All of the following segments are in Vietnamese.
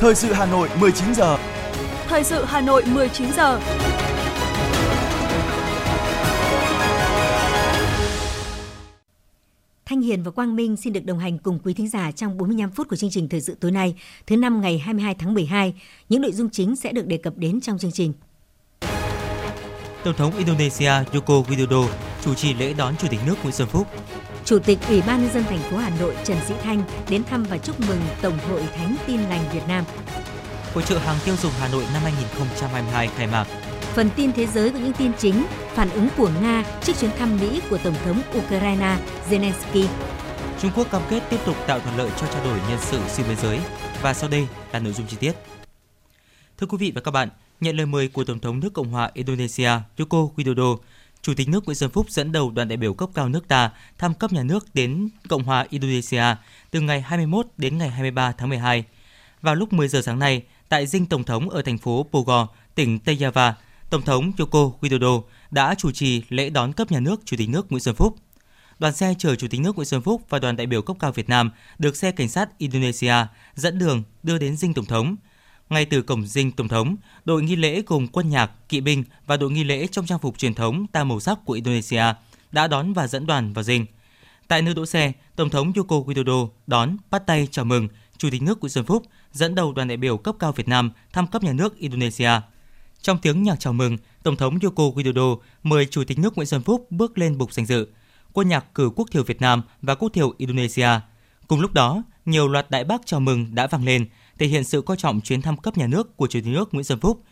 Thời sự Hà Nội 19 giờ. Thời sự Hà Nội 19 giờ. Thanh Hiền và Quang Minh xin được đồng hành cùng quý thính giả trong 45 phút của chương trình thời sự tối nay, thứ năm ngày 22 tháng 12. Những nội dung chính sẽ được đề cập đến trong chương trình. Tổng thống Indonesia Joko Widodo chủ trì lễ đón Chủ tịch nước Nguyễn Xuân Phúc. Chủ tịch Ủy ban nhân dân thành phố Hà Nội Trần Sĩ Thanh đến thăm và chúc mừng Tổng hội Thánh Tin lành Việt Nam. Hội trợ hàng tiêu dùng Hà Nội năm 2022 khai mạc. Phần tin thế giới với những tin chính, phản ứng của Nga trước chuyến thăm Mỹ của Tổng thống Ukraine Zelensky. Trung Quốc cam kết tiếp tục tạo thuận lợi cho trao đổi nhân sự xuyên biên giới. Và sau đây là nội dung chi tiết. Thưa quý vị và các bạn, nhận lời mời của Tổng thống nước Cộng hòa Indonesia Joko Widodo, Chủ tịch nước Nguyễn Xuân Phúc dẫn đầu đoàn đại biểu cấp cao nước ta thăm cấp nhà nước đến Cộng hòa Indonesia từ ngày 21 đến ngày 23 tháng 12. Vào lúc 10 giờ sáng nay, tại dinh Tổng thống ở thành phố Bogor, tỉnh Tây Java, Tổng thống Joko Widodo đã chủ trì lễ đón cấp nhà nước Chủ tịch nước Nguyễn Xuân Phúc. Đoàn xe chở Chủ tịch nước Nguyễn Xuân Phúc và đoàn đại biểu cấp cao Việt Nam được xe cảnh sát Indonesia dẫn đường đưa đến dinh Tổng thống. Ngay từ cổng dinh Tổng thống, đội nghi lễ gồm quân nhạc, kỵ binh và đội nghi lễ trong trang phục truyền thống tam màu sắc của Indonesia đã đón và dẫn đoàn vào dinh. Tại nơi đỗ xe, Tổng thống Joko Widodo đón, bắt tay chào mừng Chủ tịch nước Nguyễn Xuân Phúc dẫn đầu đoàn đại biểu cấp cao Việt Nam thăm cấp nhà nước Indonesia. Trong tiếng nhạc chào mừng, Tổng thống Joko Widodo mời Chủ tịch nước Nguyễn Xuân Phúc bước lên bục danh dự. Quân nhạc cử quốc thiều Việt Nam và quốc thiều Indonesia. Cùng lúc đó, nhiều loạt đại bác chào mừng đã vang lên, thể hiện sự coi trọng chuyến thăm cấp nhà nước của Chủ tịch nước Nguyễn Xuân Phúc.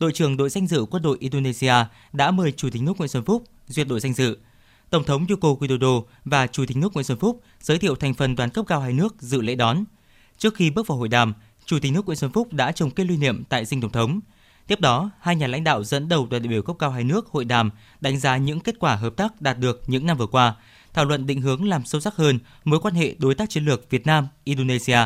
Đội trưởng đội danh dự quân đội Indonesia đã mời Chủ tịch nước Nguyễn Xuân Phúc duyệt đội danh dự. Tổng thống Joko Widodo và Chủ tịch nước Nguyễn Xuân Phúc giới thiệu thành phần đoàn cấp cao hai nước dự lễ đón. Trước khi bước vào hội đàm, Chủ tịch nước Nguyễn Xuân Phúc đã trồng cây lưu niệm tại dinh tổng thống. Tiếp đó, hai nhà lãnh đạo dẫn đầu đoàn đại biểu cấp cao hai nước hội đàm đánh giá những kết quả hợp tác đạt được những năm vừa qua, thảo luận định hướng làm sâu sắc hơn mối quan hệ đối tác chiến lược Việt Nam Indonesia.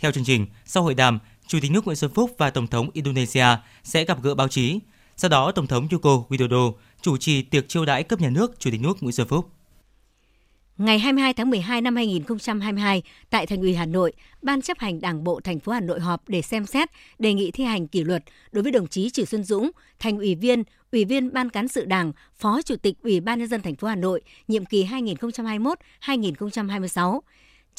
Theo chương trình, sau hội đàm, Chủ tịch nước Nguyễn Xuân Phúc và Tổng thống Indonesia sẽ gặp gỡ báo chí. Sau đó, Tổng thống Joko Widodo chủ trì tiệc chiêu đãi cấp nhà nước Chủ tịch nước Nguyễn Xuân Phúc. Ngày 22 tháng 12 năm 2022, tại Thành ủy Hà Nội, Ban chấp hành Đảng bộ thành phố Hà Nội họp để xem xét đề nghị thi hành kỷ luật đối với đồng chí Trử Xuân Dũng, thành ủy viên, ủy viên Ban cán sự Đảng, Phó Chủ tịch Ủy ban nhân dân thành phố Hà Nội, nhiệm kỳ 2021-2026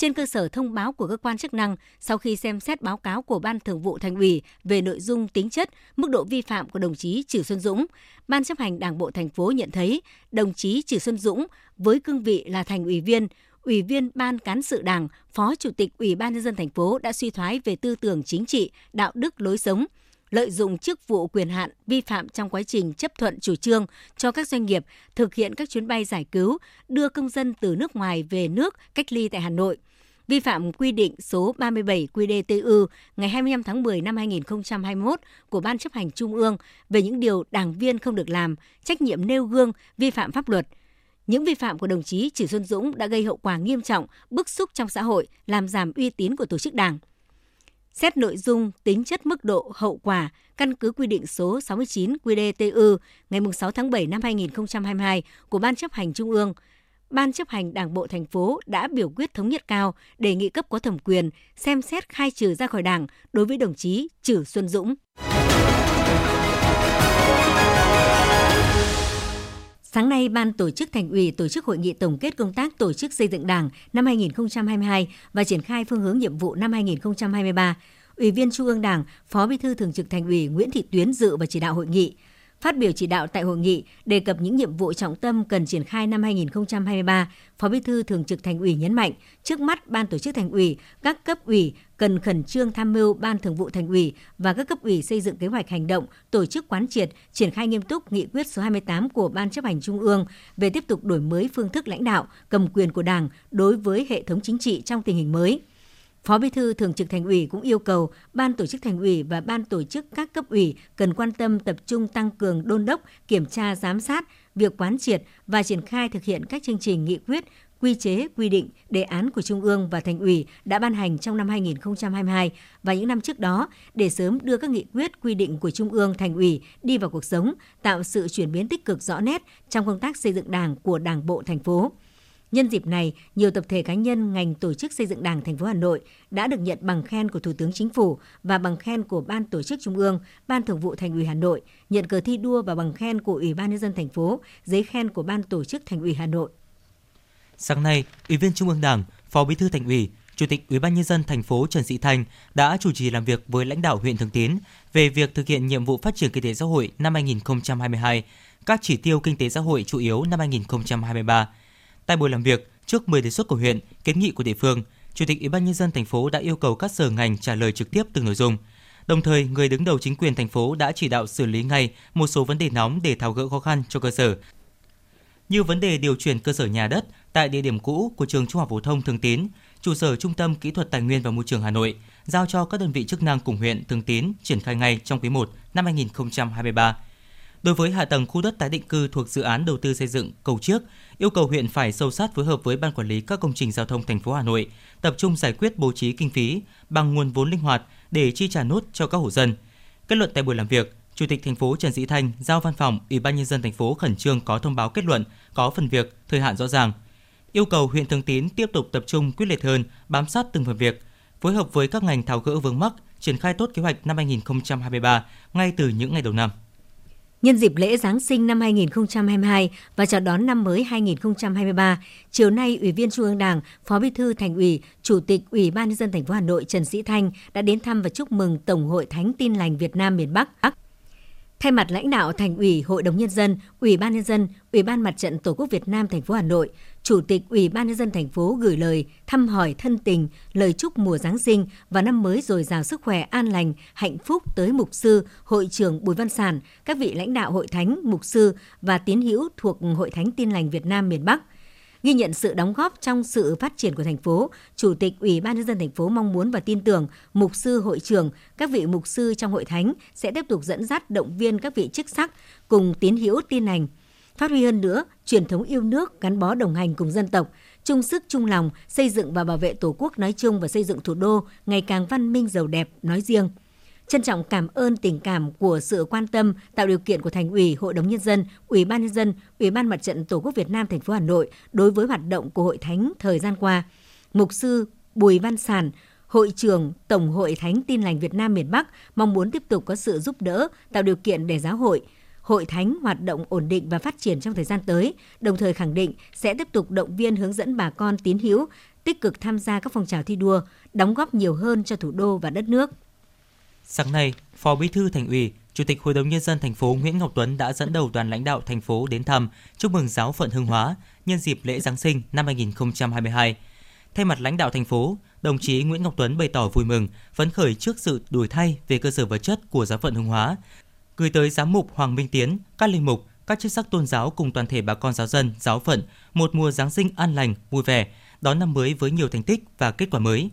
trên cơ sở thông báo của cơ quan chức năng sau khi xem xét báo cáo của Ban Thường vụ Thành ủy về nội dung tính chất, mức độ vi phạm của đồng chí Trử Xuân Dũng, Ban chấp hành Đảng bộ thành phố nhận thấy đồng chí Trử Xuân Dũng với cương vị là thành ủy viên, Ủy viên Ban cán sự Đảng, Phó Chủ tịch Ủy ban nhân dân thành phố đã suy thoái về tư tưởng chính trị, đạo đức lối sống, lợi dụng chức vụ quyền hạn vi phạm trong quá trình chấp thuận chủ trương cho các doanh nghiệp thực hiện các chuyến bay giải cứu, đưa công dân từ nước ngoài về nước cách ly tại Hà Nội vi phạm quy định số 37 QĐ-TU ngày 25 tháng 10 năm 2021 của Ban chấp hành Trung ương về những điều đảng viên không được làm, trách nhiệm nêu gương, vi phạm pháp luật. Những vi phạm của đồng chí Trử Xuân Dũng đã gây hậu quả nghiêm trọng, bức xúc trong xã hội, làm giảm uy tín của tổ chức đảng. Xét nội dung, tính chất mức độ, hậu quả, căn cứ quy định số 69 QĐ-TU ngày 6 tháng 7 năm 2022 của Ban chấp hành Trung ương – Ban chấp hành Đảng bộ thành phố đã biểu quyết thống nhất cao đề nghị cấp có thẩm quyền xem xét khai trừ ra khỏi Đảng đối với đồng chí Trử Xuân Dũng. Sáng nay, Ban tổ chức Thành ủy tổ chức hội nghị tổng kết công tác tổ chức xây dựng Đảng năm 2022 và triển khai phương hướng nhiệm vụ năm 2023. Ủy viên Trung ương Đảng, Phó Bí thư Thường trực Thành ủy Nguyễn Thị Tuyến dự và chỉ đạo hội nghị. Phát biểu chỉ đạo tại hội nghị, đề cập những nhiệm vụ trọng tâm cần triển khai năm 2023, Phó Bí thư Thường trực Thành ủy nhấn mạnh, trước mắt Ban tổ chức Thành ủy, các cấp ủy cần khẩn trương tham mưu Ban Thường vụ Thành ủy và các cấp ủy xây dựng kế hoạch hành động, tổ chức quán triệt, triển khai nghiêm túc nghị quyết số 28 của Ban chấp hành Trung ương về tiếp tục đổi mới phương thức lãnh đạo, cầm quyền của Đảng đối với hệ thống chính trị trong tình hình mới. Phó Bí thư Thường trực Thành ủy cũng yêu cầu Ban tổ chức Thành ủy và Ban tổ chức các cấp ủy cần quan tâm tập trung tăng cường đôn đốc, kiểm tra giám sát việc quán triệt và triển khai thực hiện các chương trình nghị quyết, quy chế, quy định, đề án của Trung ương và Thành ủy đã ban hành trong năm 2022 và những năm trước đó để sớm đưa các nghị quyết, quy định của Trung ương, Thành ủy đi vào cuộc sống, tạo sự chuyển biến tích cực rõ nét trong công tác xây dựng Đảng của Đảng bộ thành phố. Nhân dịp này, nhiều tập thể cá nhân ngành tổ chức xây dựng Đảng thành phố Hà Nội đã được nhận bằng khen của Thủ tướng Chính phủ và bằng khen của Ban Tổ chức Trung ương, Ban Thường vụ Thành ủy Hà Nội, nhận cờ thi đua và bằng khen của Ủy ban nhân dân thành phố, giấy khen của Ban Tổ chức Thành ủy Hà Nội. Sáng nay, Ủy viên Trung ương Đảng, Phó Bí thư Thành ủy, Chủ tịch Ủy ban nhân dân thành phố Trần Sĩ Thanh đã chủ trì làm việc với lãnh đạo huyện Thường Tín về việc thực hiện nhiệm vụ phát triển kinh tế xã hội năm 2022, các chỉ tiêu kinh tế xã hội chủ yếu năm 2023. Tại buổi làm việc, trước 10 đề xuất của huyện, kiến nghị của địa phương, Chủ tịch Ủy ban nhân dân thành phố đã yêu cầu các sở ngành trả lời trực tiếp từng nội dung. Đồng thời, người đứng đầu chính quyền thành phố đã chỉ đạo xử lý ngay một số vấn đề nóng để tháo gỡ khó khăn cho cơ sở. Như vấn đề điều chuyển cơ sở nhà đất tại địa điểm cũ của trường Trung học phổ thông Thường Tín, trụ sở Trung tâm Kỹ thuật Tài nguyên và Môi trường Hà Nội, giao cho các đơn vị chức năng cùng huyện Thường Tín triển khai ngay trong quý 1 năm 2023. Đối với hạ tầng khu đất tái định cư thuộc dự án đầu tư xây dựng cầu trước, yêu cầu huyện phải sâu sát phối hợp với ban quản lý các công trình giao thông thành phố Hà Nội, tập trung giải quyết bố trí kinh phí bằng nguồn vốn linh hoạt để chi trả nốt cho các hộ dân. Kết luận tại buổi làm việc, Chủ tịch thành phố Trần Sĩ Thanh giao văn phòng Ủy ban nhân dân thành phố khẩn trương có thông báo kết luận, có phần việc, thời hạn rõ ràng. Yêu cầu huyện Thường Tín tiếp tục tập trung quyết liệt hơn, bám sát từng phần việc, phối hợp với các ngành tháo gỡ vướng mắc, triển khai tốt kế hoạch năm 2023 ngay từ những ngày đầu năm. Nhân dịp lễ Giáng sinh năm 2022 và chào đón năm mới 2023, chiều nay Ủy viên Trung ương Đảng, Phó Bí thư Thành ủy, Chủ tịch Ủy ban nhân dân thành phố Hà Nội Trần Sĩ Thanh đã đến thăm và chúc mừng Tổng hội Thánh Tin lành Việt Nam miền Bắc. Thay mặt lãnh đạo Thành ủy, Hội đồng nhân dân, Ủy ban nhân dân, Ủy ban Mặt trận Tổ quốc Việt Nam thành phố Hà Nội, Chủ tịch Ủy ban nhân dân thành phố gửi lời thăm hỏi thân tình, lời chúc mùa Giáng sinh và năm mới dồi dào sức khỏe an lành, hạnh phúc tới mục sư, hội trưởng Bùi Văn Sản, các vị lãnh đạo hội thánh, mục sư và tín hữu thuộc Hội thánh Tin lành Việt Nam miền Bắc. Ghi nhận sự đóng góp trong sự phát triển của thành phố, Chủ tịch Ủy ban nhân dân thành phố mong muốn và tin tưởng mục sư hội trưởng, các vị mục sư trong hội thánh sẽ tiếp tục dẫn dắt động viên các vị chức sắc cùng tín hữu tin lành phát huy hơn nữa truyền thống yêu nước gắn bó đồng hành cùng dân tộc, chung sức chung lòng xây dựng và bảo vệ Tổ quốc nói chung và xây dựng thủ đô ngày càng văn minh giàu đẹp nói riêng. Trân trọng cảm ơn tình cảm của sự quan tâm, tạo điều kiện của Thành ủy, Hội đồng nhân dân, Ủy ban nhân dân, Ủy ban Mặt trận Tổ quốc Việt Nam thành phố Hà Nội đối với hoạt động của Hội Thánh thời gian qua. Mục sư Bùi Văn Sản, Hội trưởng Tổng hội Thánh Tin lành Việt Nam miền Bắc mong muốn tiếp tục có sự giúp đỡ, tạo điều kiện để giáo hội hội thánh hoạt động ổn định và phát triển trong thời gian tới, đồng thời khẳng định sẽ tiếp tục động viên hướng dẫn bà con tín hữu tích cực tham gia các phong trào thi đua, đóng góp nhiều hơn cho thủ đô và đất nước. Sáng nay, Phó Bí thư Thành ủy, Chủ tịch Hội đồng nhân dân thành phố Nguyễn Ngọc Tuấn đã dẫn đầu đoàn lãnh đạo thành phố đến thăm, chúc mừng giáo phận Hưng Hóa nhân dịp lễ Giáng sinh năm 2022. Thay mặt lãnh đạo thành phố, đồng chí Nguyễn Ngọc Tuấn bày tỏ vui mừng, phấn khởi trước sự đổi thay về cơ sở vật chất của giáo phận Hưng Hóa, gửi tới giám mục Hoàng Minh Tiến, các linh mục, các chức sắc tôn giáo cùng toàn thể bà con giáo dân, giáo phận một mùa Giáng sinh an lành, vui vẻ, đón năm mới với nhiều thành tích và kết quả mới.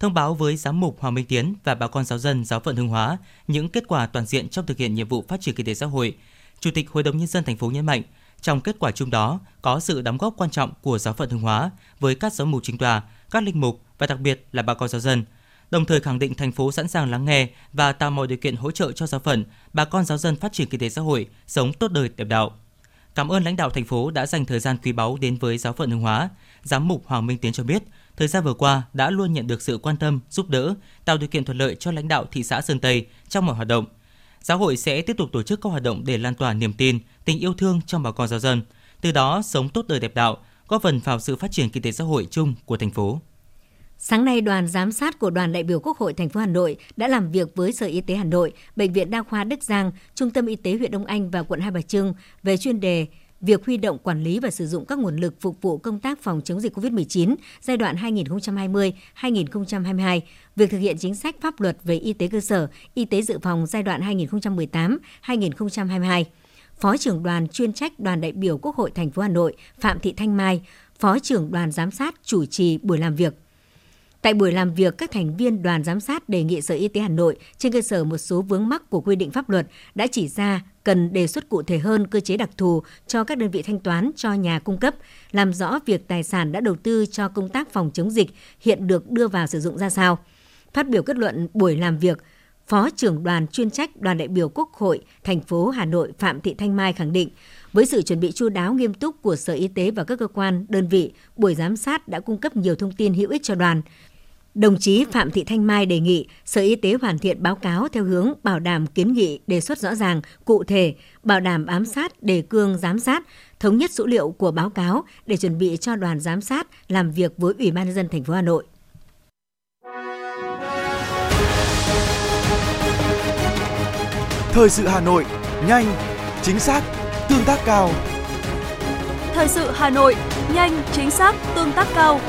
Thông báo với giám mục Hoàng Minh Tiến và bà con giáo dân giáo phận Hưng Hóa những kết quả toàn diện trong thực hiện nhiệm vụ phát triển kinh tế xã hội. Chủ tịch Hội đồng nhân dân thành phố nhấn mạnh, trong kết quả chung đó có sự đóng góp quan trọng của giáo phận Hưng Hóa với các giám mục chính tòa, các linh mục và đặc biệt là bà con giáo dân – đồng thời khẳng định thành phố sẵn sàng lắng nghe và tạo mọi điều kiện hỗ trợ cho giáo phận, bà con giáo dân phát triển kinh tế xã hội, sống tốt đời đẹp đạo. Cảm ơn lãnh đạo thành phố đã dành thời gian quý báu đến với giáo phận Hưng Hóa. Giám mục Hoàng Minh Tiến cho biết, thời gian vừa qua đã luôn nhận được sự quan tâm, giúp đỡ, tạo điều kiện thuận lợi cho lãnh đạo thị xã Sơn Tây trong mọi hoạt động. Giáo hội sẽ tiếp tục tổ chức các hoạt động để lan tỏa niềm tin, tình yêu thương trong bà con giáo dân, từ đó sống tốt đời đẹp đạo, góp phần vào sự phát triển kinh tế xã hội chung của thành phố. Sáng nay, đoàn giám sát của đoàn đại biểu Quốc hội thành phố Hà Nội đã làm việc với Sở Y tế Hà Nội, Bệnh viện Đa khoa Đức Giang, Trung tâm Y tế huyện Đông Anh và quận Hai Bà Trưng về chuyên đề việc huy động quản lý và sử dụng các nguồn lực phục vụ công tác phòng chống dịch COVID-19 giai đoạn 2020-2022, việc thực hiện chính sách pháp luật về y tế cơ sở, y tế dự phòng giai đoạn 2018-2022. Phó trưởng đoàn chuyên trách đoàn đại biểu Quốc hội thành phố Hà Nội Phạm Thị Thanh Mai, Phó trưởng đoàn giám sát chủ trì buổi làm việc. Tại buổi làm việc, các thành viên đoàn giám sát đề nghị Sở Y tế Hà Nội trên cơ sở một số vướng mắc của quy định pháp luật đã chỉ ra cần đề xuất cụ thể hơn cơ chế đặc thù cho các đơn vị thanh toán cho nhà cung cấp, làm rõ việc tài sản đã đầu tư cho công tác phòng chống dịch hiện được đưa vào sử dụng ra sao. Phát biểu kết luận buổi làm việc, Phó trưởng đoàn chuyên trách đoàn đại biểu Quốc hội thành phố Hà Nội Phạm Thị Thanh Mai khẳng định, Với sự chuẩn bị chu đáo nghiêm túc của Sở Y tế và các cơ quan, đơn vị, buổi giám sát đã cung cấp nhiều thông tin hữu ích cho đoàn. Đồng chí Phạm Thị Thanh Mai đề nghị Sở Y tế hoàn thiện báo cáo theo hướng bảo đảm kiến nghị đề xuất rõ ràng, cụ thể, bảo đảm ám sát, đề cương giám sát, thống nhất số liệu của báo cáo để chuẩn bị cho đoàn giám sát làm việc với Ủy ban nhân dân thành phố Hà Nội. Thời sự Hà Nội, nhanh, chính xác, tương tác cao. Thời sự Hà Nội, nhanh, chính xác, tương tác cao.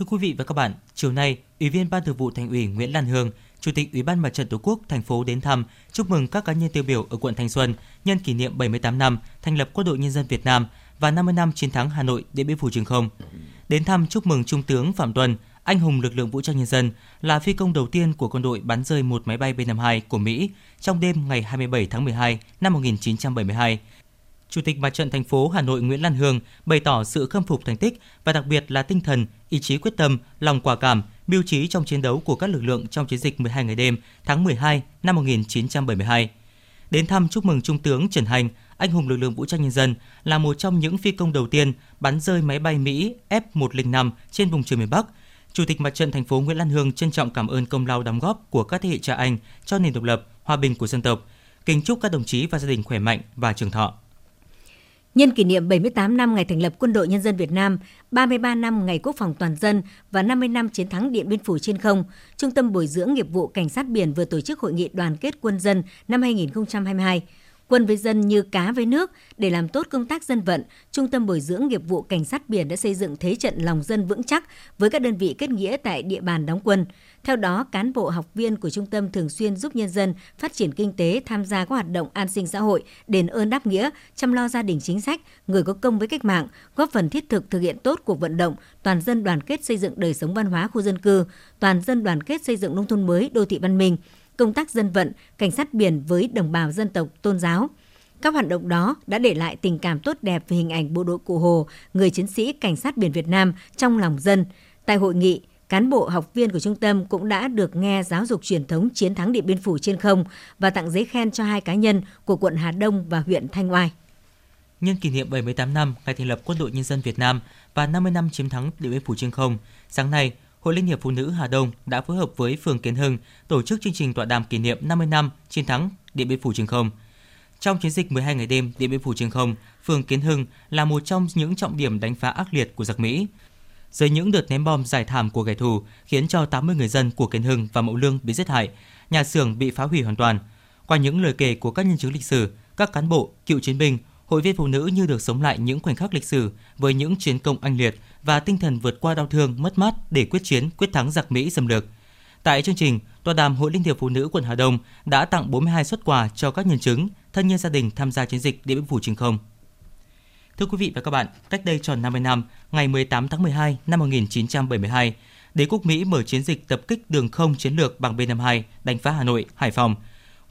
Thưa quý vị và các bạn, chiều nay, Ủy viên Ban Thường vụ Thành ủy Nguyễn Lan Hương, Chủ tịch Ủy ban Mặt trận Tổ quốc thành phố đến thăm, chúc mừng các cá nhân tiêu biểu ở quận Thanh Xuân nhân kỷ niệm 78 năm thành lập Quân đội Nhân dân Việt Nam và 50 năm chiến thắng Hà Nội Điện Biên Phủ Trường Không. Đến thăm chúc mừng Trung tướng Phạm Tuân, anh hùng lực lượng vũ trang nhân dân, là phi công đầu tiên của quân đội bắn rơi một máy bay B-52 của Mỹ trong đêm ngày 27 tháng 12 năm 1972 Chủ tịch Mặt trận thành phố Hà Nội Nguyễn Lan Hương bày tỏ sự khâm phục thành tích và đặc biệt là tinh thần, ý chí quyết tâm, lòng quả cảm, mưu trí trong chiến đấu của các lực lượng trong chiến dịch 12 ngày đêm tháng 12 năm 1972. Đến thăm chúc mừng Trung tướng Trần Hành, anh hùng lực lượng vũ trang nhân dân, là một trong những phi công đầu tiên bắn rơi máy bay Mỹ F-105 trên vùng trời miền Bắc. Chủ tịch Mặt trận thành phố Nguyễn Lan Hương trân trọng cảm ơn công lao đóng góp của các thế hệ cha anh cho nền độc lập, hòa bình của dân tộc. Kính chúc các đồng chí và gia đình khỏe mạnh và trường thọ. Nhân kỷ niệm 78 năm ngày thành lập Quân đội Nhân dân Việt Nam, 33 năm ngày quốc phòng toàn dân và 50 năm chiến thắng Điện Biên Phủ trên không, Trung tâm Bồi dưỡng nghiệp vụ Cảnh sát biển vừa tổ chức hội nghị đoàn kết quân dân năm 2022 quân với dân như cá với nước để làm tốt công tác dân vận, Trung tâm bồi dưỡng nghiệp vụ cảnh sát biển đã xây dựng thế trận lòng dân vững chắc với các đơn vị kết nghĩa tại địa bàn đóng quân. Theo đó, cán bộ học viên của trung tâm thường xuyên giúp nhân dân phát triển kinh tế, tham gia các hoạt động an sinh xã hội, đền ơn đáp nghĩa, chăm lo gia đình chính sách, người có công với cách mạng, góp phần thiết thực thực hiện tốt cuộc vận động toàn dân đoàn kết xây dựng đời sống văn hóa khu dân cư, toàn dân đoàn kết xây dựng nông thôn mới, đô thị văn minh, công tác dân vận, cảnh sát biển với đồng bào dân tộc, tôn giáo. Các hoạt động đó đã để lại tình cảm tốt đẹp về hình ảnh bộ đội Cụ Hồ, người chiến sĩ cảnh sát biển Việt Nam trong lòng dân. Tại hội nghị, cán bộ học viên của trung tâm cũng đã được nghe giáo dục truyền thống chiến thắng Điện Biên Phủ trên không và tặng giấy khen cho hai cá nhân của quận Hà Đông và huyện Thanh Oai. Nhân kỷ niệm 78 năm ngày thành lập Quân đội Nhân dân Việt Nam và 50 năm chiến thắng Điện Biên Phủ trên không, sáng nay, Hội Liên hiệp Phụ nữ Hà Đông đã phối hợp với phường Kiến Hưng tổ chức chương trình tọa đàm kỷ niệm 50 năm chiến thắng Điện Biên Phủ trên không. Trong chiến dịch 12 ngày đêm Điện Biên Phủ trên không, phường Kiến Hưng là một trong những trọng điểm đánh phá ác liệt của giặc Mỹ. Dưới những đợt ném bom giải thảm của kẻ thù khiến cho 80 người dân của Kiến Hưng và Mậu Lương bị giết hại, nhà xưởng bị phá hủy hoàn toàn. Qua những lời kể của các nhân chứng lịch sử, các cán bộ, cựu chiến binh, hội viên phụ nữ như được sống lại những khoảnh khắc lịch sử với những chiến công anh liệt và tinh thần vượt qua đau thương, mất mát để quyết chiến, quyết thắng giặc Mỹ xâm lược. Tại chương trình, Tòa đàm Hội Liên hiệp Phụ nữ quận Hà Đông đã tặng 42 xuất quà cho các nhân chứng, thân nhân gia đình tham gia chiến dịch Điện Biên Phủ trên không. Thưa quý vị và các bạn, cách đây tròn 50 năm, ngày 18 tháng 12 năm 1972, đế quốc Mỹ mở chiến dịch tập kích đường không chiến lược bằng B-52 đánh phá Hà Nội, Hải Phòng.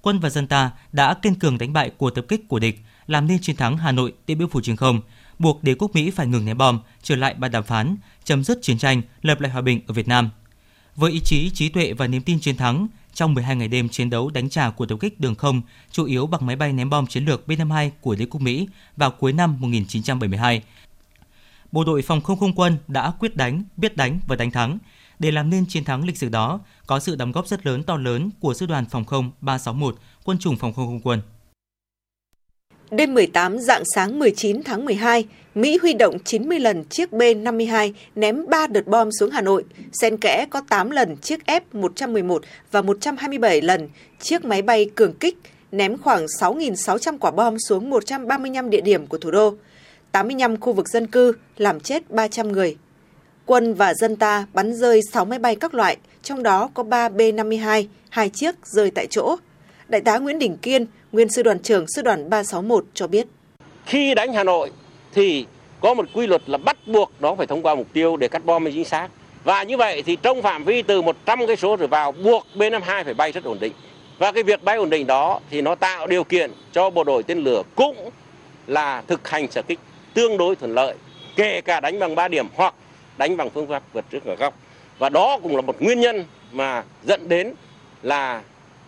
Quân và dân ta đã kiên cường đánh bại cuộc tập kích của địch, làm nên chiến thắng Hà Nội, Điện Biên Phủ trên không, buộc đế quốc Mỹ phải ngừng ném bom, trở lại bàn đàm phán, chấm dứt chiến tranh, lập lại hòa bình ở Việt Nam. Với ý chí, trí tuệ và niềm tin chiến thắng, trong 12 ngày đêm chiến đấu đánh trả của tập kích đường không, chủ yếu bằng máy bay ném bom chiến lược B-52 của đế quốc Mỹ vào cuối năm 1972, bộ đội phòng không không quân đã quyết đánh, biết đánh và đánh thắng. Để làm nên chiến thắng lịch sử đó, có sự đóng góp rất lớn to lớn của sư đoàn phòng không 361, quân chủng phòng không không quân. Đêm 18 dạng sáng 19 tháng 12, Mỹ huy động 90 lần chiếc B-52 ném 3 đợt bom xuống Hà Nội, xen kẽ có 8 lần chiếc F-111 và 127 lần chiếc máy bay cường kích ném khoảng 6.600 quả bom xuống 135 địa điểm của thủ đô, 85 khu vực dân cư, làm chết 300 người. Quân và dân ta bắn rơi 6 máy bay các loại, trong đó có 3 B-52, hai chiếc rơi tại chỗ. Đại tá Nguyễn Đình Kiên, nguyên sư đoàn trưởng sư đoàn 361 cho biết. Khi đánh Hà Nội thì có một quy luật là bắt buộc nó phải thông qua mục tiêu để cắt bom mới chính xác. Và như vậy thì trong phạm vi từ 100 cây số trở vào buộc B-52 phải bay rất ổn định. Và cái việc bay ổn định đó thì nó tạo điều kiện cho bộ đội tên lửa cũng là thực hành sở kích tương đối thuận lợi, kể cả đánh bằng 3 điểm hoặc đánh bằng phương pháp vượt trước ở góc. Và đó cũng là một nguyên nhân mà dẫn đến là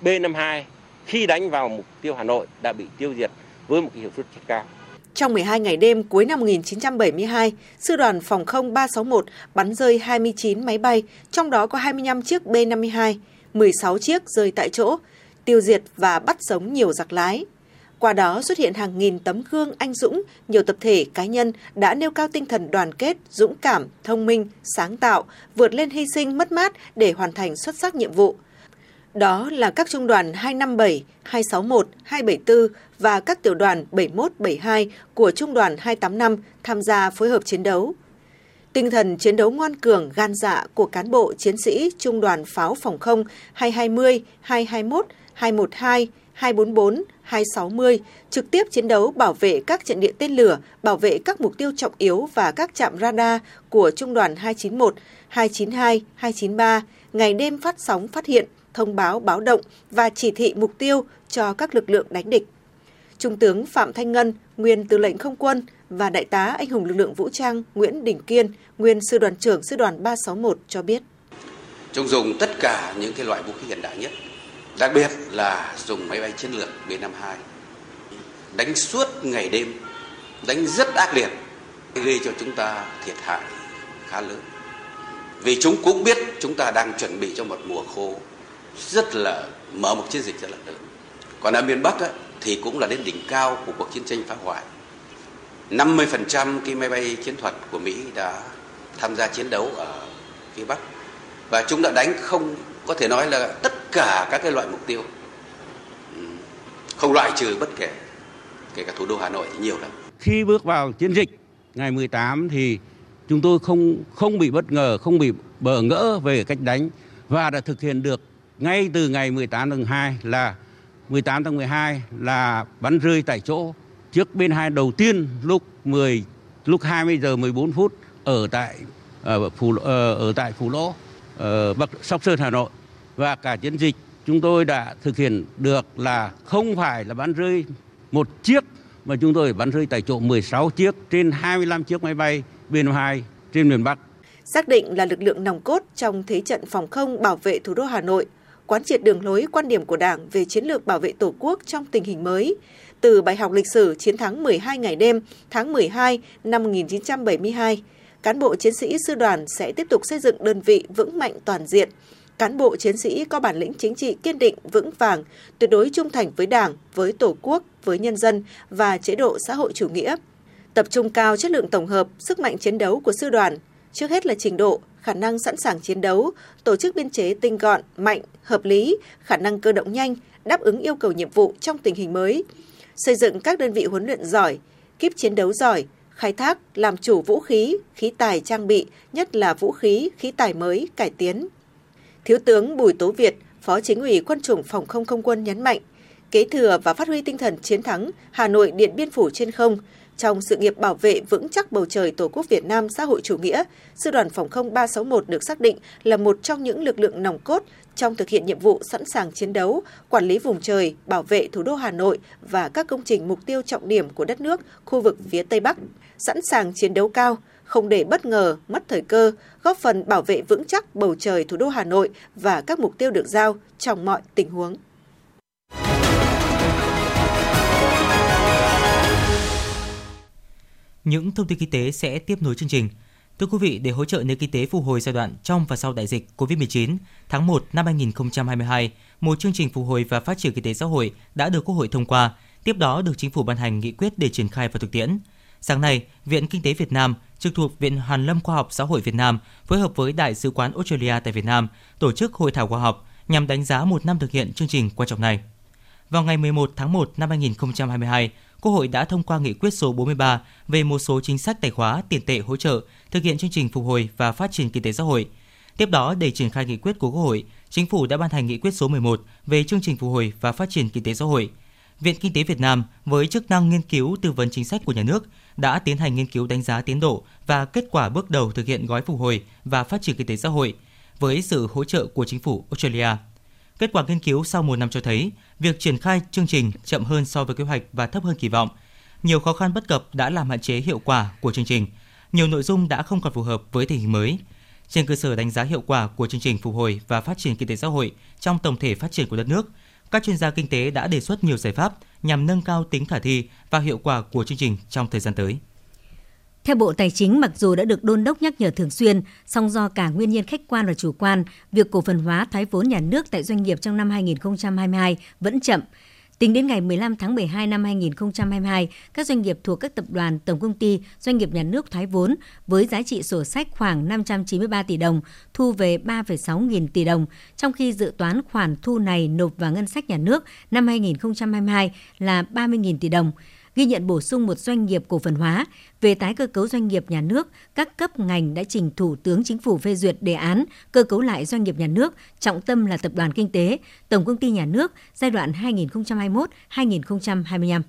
B52 khi đánh vào mục tiêu Hà Nội đã bị tiêu diệt với một cái hiệu suất rất cao. Trong 12 ngày đêm cuối năm 1972, Sư đoàn Phòng không 361 bắn rơi 29 máy bay, trong đó có 25 chiếc B-52, 16 chiếc rơi tại chỗ, tiêu diệt và bắt sống nhiều giặc lái. Qua đó xuất hiện hàng nghìn tấm gương anh dũng, nhiều tập thể cá nhân đã nêu cao tinh thần đoàn kết, dũng cảm, thông minh, sáng tạo, vượt lên hy sinh mất mát để hoàn thành xuất sắc nhiệm vụ. Đó là các trung đoàn 257, 261, 274 và các tiểu đoàn 71, 72 của trung đoàn 285 tham gia phối hợp chiến đấu. Tinh thần chiến đấu ngoan cường, gan dạ của cán bộ chiến sĩ Trung đoàn Pháo Phòng không 220, 221, 212, 244, 260 trực tiếp chiến đấu bảo vệ các trận địa tên lửa, bảo vệ các mục tiêu trọng yếu và các trạm radar của Trung đoàn 291, 292, 293, ngày đêm phát sóng phát hiện, thông báo báo động và chỉ thị mục tiêu cho các lực lượng đánh địch. Trung tướng Phạm Thanh Ngân, nguyên tư lệnh không quân và đại tá anh hùng lực lượng vũ trang Nguyễn Đình Kiên, nguyên sư đoàn trưởng sư đoàn 361 cho biết. Chúng dùng tất cả những cái loại vũ khí hiện đại nhất, đặc biệt là dùng máy bay chiến lược B-52 đánh suốt ngày đêm, đánh rất ác liệt, gây cho chúng ta thiệt hại khá lớn. Vì chúng cũng biết chúng ta đang chuẩn bị cho một mùa khô rất là mở một chiến dịch rất là lớn. Còn ở miền Bắc á, thì cũng là đến đỉnh cao của cuộc chiến tranh phá hoại. 50% cái máy bay chiến thuật của Mỹ đã tham gia chiến đấu ở phía Bắc và chúng đã đánh không có thể nói là tất cả các cái loại mục tiêu ừ, không loại trừ bất kể kể cả thủ đô Hà Nội thì nhiều lắm. Khi bước vào chiến dịch ngày 18 thì chúng tôi không không bị bất ngờ, không bị bỡ ngỡ về cách đánh và đã thực hiện được ngay từ ngày 18 tháng 2 là 18 tháng 12 là bắn rơi tại chỗ. Trước bên hai đầu tiên lúc 10 lúc 20 giờ 14 phút ở tại ở phủ ờ, ở, tại phủ lỗ ở Bắc Sóc Sơn Hà Nội. Và cả chiến dịch chúng tôi đã thực hiện được là không phải là bắn rơi một chiếc mà chúng tôi bắn rơi tại chỗ 16 chiếc trên 25 chiếc máy bay B-52 trên miền Bắc. Xác định là lực lượng nòng cốt trong thế trận phòng không bảo vệ thủ đô Hà Nội, quán triệt đường lối quan điểm của Đảng về chiến lược bảo vệ Tổ quốc trong tình hình mới. Từ bài học lịch sử chiến thắng 12 ngày đêm tháng 12 năm 1972, cán bộ chiến sĩ sư đoàn sẽ tiếp tục xây dựng đơn vị vững mạnh toàn diện, cán bộ chiến sĩ có bản lĩnh chính trị kiên định, vững vàng, tuyệt đối trung thành với Đảng, với Tổ quốc, với nhân dân và chế độ xã hội chủ nghĩa. Tập trung cao chất lượng tổng hợp, sức mạnh chiến đấu của sư đoàn, trước hết là trình độ, khả năng sẵn sàng chiến đấu, tổ chức biên chế tinh gọn, mạnh, hợp lý, khả năng cơ động nhanh, đáp ứng yêu cầu nhiệm vụ trong tình hình mới. Xây dựng các đơn vị huấn luyện giỏi, kíp chiến đấu giỏi, khai thác, làm chủ vũ khí, khí tài trang bị, nhất là vũ khí, khí tài mới, cải tiến. Thiếu tướng Bùi Tố Việt, Phó Chính ủy Quân chủng Phòng không không quân nhấn mạnh, kế thừa và phát huy tinh thần chiến thắng Hà Nội Điện Biên Phủ trên không, trong sự nghiệp bảo vệ vững chắc bầu trời Tổ quốc Việt Nam xã hội chủ nghĩa, Sư đoàn Phòng không 361 được xác định là một trong những lực lượng nòng cốt trong thực hiện nhiệm vụ sẵn sàng chiến đấu, quản lý vùng trời, bảo vệ thủ đô Hà Nội và các công trình mục tiêu trọng điểm của đất nước, khu vực phía Tây Bắc, sẵn sàng chiến đấu cao, không để bất ngờ, mất thời cơ, góp phần bảo vệ vững chắc bầu trời thủ đô Hà Nội và các mục tiêu được giao trong mọi tình huống. Những thông tin kinh tế sẽ tiếp nối chương trình. Thưa quý vị, để hỗ trợ nền kinh tế phục hồi giai đoạn trong và sau đại dịch COVID-19, tháng 1 năm 2022, một chương trình phục hồi và phát triển kinh tế xã hội đã được Quốc hội thông qua, tiếp đó được chính phủ ban hành nghị quyết để triển khai vào thực tiễn. Sáng nay, Viện Kinh tế Việt Nam, trực thuộc Viện Hàn lâm Khoa học Xã hội Việt Nam, phối hợp với Đại sứ quán Australia tại Việt Nam, tổ chức hội thảo khoa học nhằm đánh giá một năm thực hiện chương trình quan trọng này. Vào ngày 11 tháng 1 năm 2022, Quốc hội đã thông qua nghị quyết số 43 về một số chính sách tài khóa tiền tệ hỗ trợ thực hiện chương trình phục hồi và phát triển kinh tế xã hội. Tiếp đó, để triển khai nghị quyết của Quốc hội, Chính phủ đã ban hành nghị quyết số 11 về chương trình phục hồi và phát triển kinh tế xã hội. Viện Kinh tế Việt Nam với chức năng nghiên cứu tư vấn chính sách của nhà nước đã tiến hành nghiên cứu đánh giá tiến độ và kết quả bước đầu thực hiện gói phục hồi và phát triển kinh tế xã hội với sự hỗ trợ của chính phủ Australia. Kết quả nghiên cứu sau một năm cho thấy, việc triển khai chương trình chậm hơn so với kế hoạch và thấp hơn kỳ vọng. nhiều khó khăn bất cập đã làm hạn chế hiệu quả của chương trình. Nhiều nội dung đã không còn phù hợp với tình hình mới. Trên cơ sở đánh giá hiệu quả của chương trình phục hồi và phát triển kinh tế xã hội trong tổng thể phát triển của đất nước, các chuyên gia kinh tế đã đề xuất nhiều giải pháp nhằm nâng cao tính khả thi và hiệu quả của chương trình trong thời gian tới. Theo Bộ Tài chính, mặc dù đã được đôn đốc nhắc nhở thường xuyên, song do cả nguyên nhân khách quan và chủ quan, việc cổ phần hóa thoái vốn nhà nước tại doanh nghiệp trong năm 2022 vẫn chậm. Tính đến ngày 15 tháng 12 năm 2022, các doanh nghiệp thuộc các tập đoàn, tổng công ty, doanh nghiệp nhà nước thoái vốn với giá trị sổ sách khoảng 593 tỷ đồng, thu về 3,6 nghìn tỷ đồng, trong khi dự toán khoản thu này nộp vào ngân sách nhà nước năm 2022 là 30 nghìn tỷ đồng ghi nhận bổ sung một doanh nghiệp cổ phần hóa về tái cơ cấu doanh nghiệp nhà nước, các cấp ngành đã trình Thủ tướng Chính phủ phê duyệt đề án cơ cấu lại doanh nghiệp nhà nước, trọng tâm là tập đoàn kinh tế, tổng công ty nhà nước giai đoạn 2021-2025.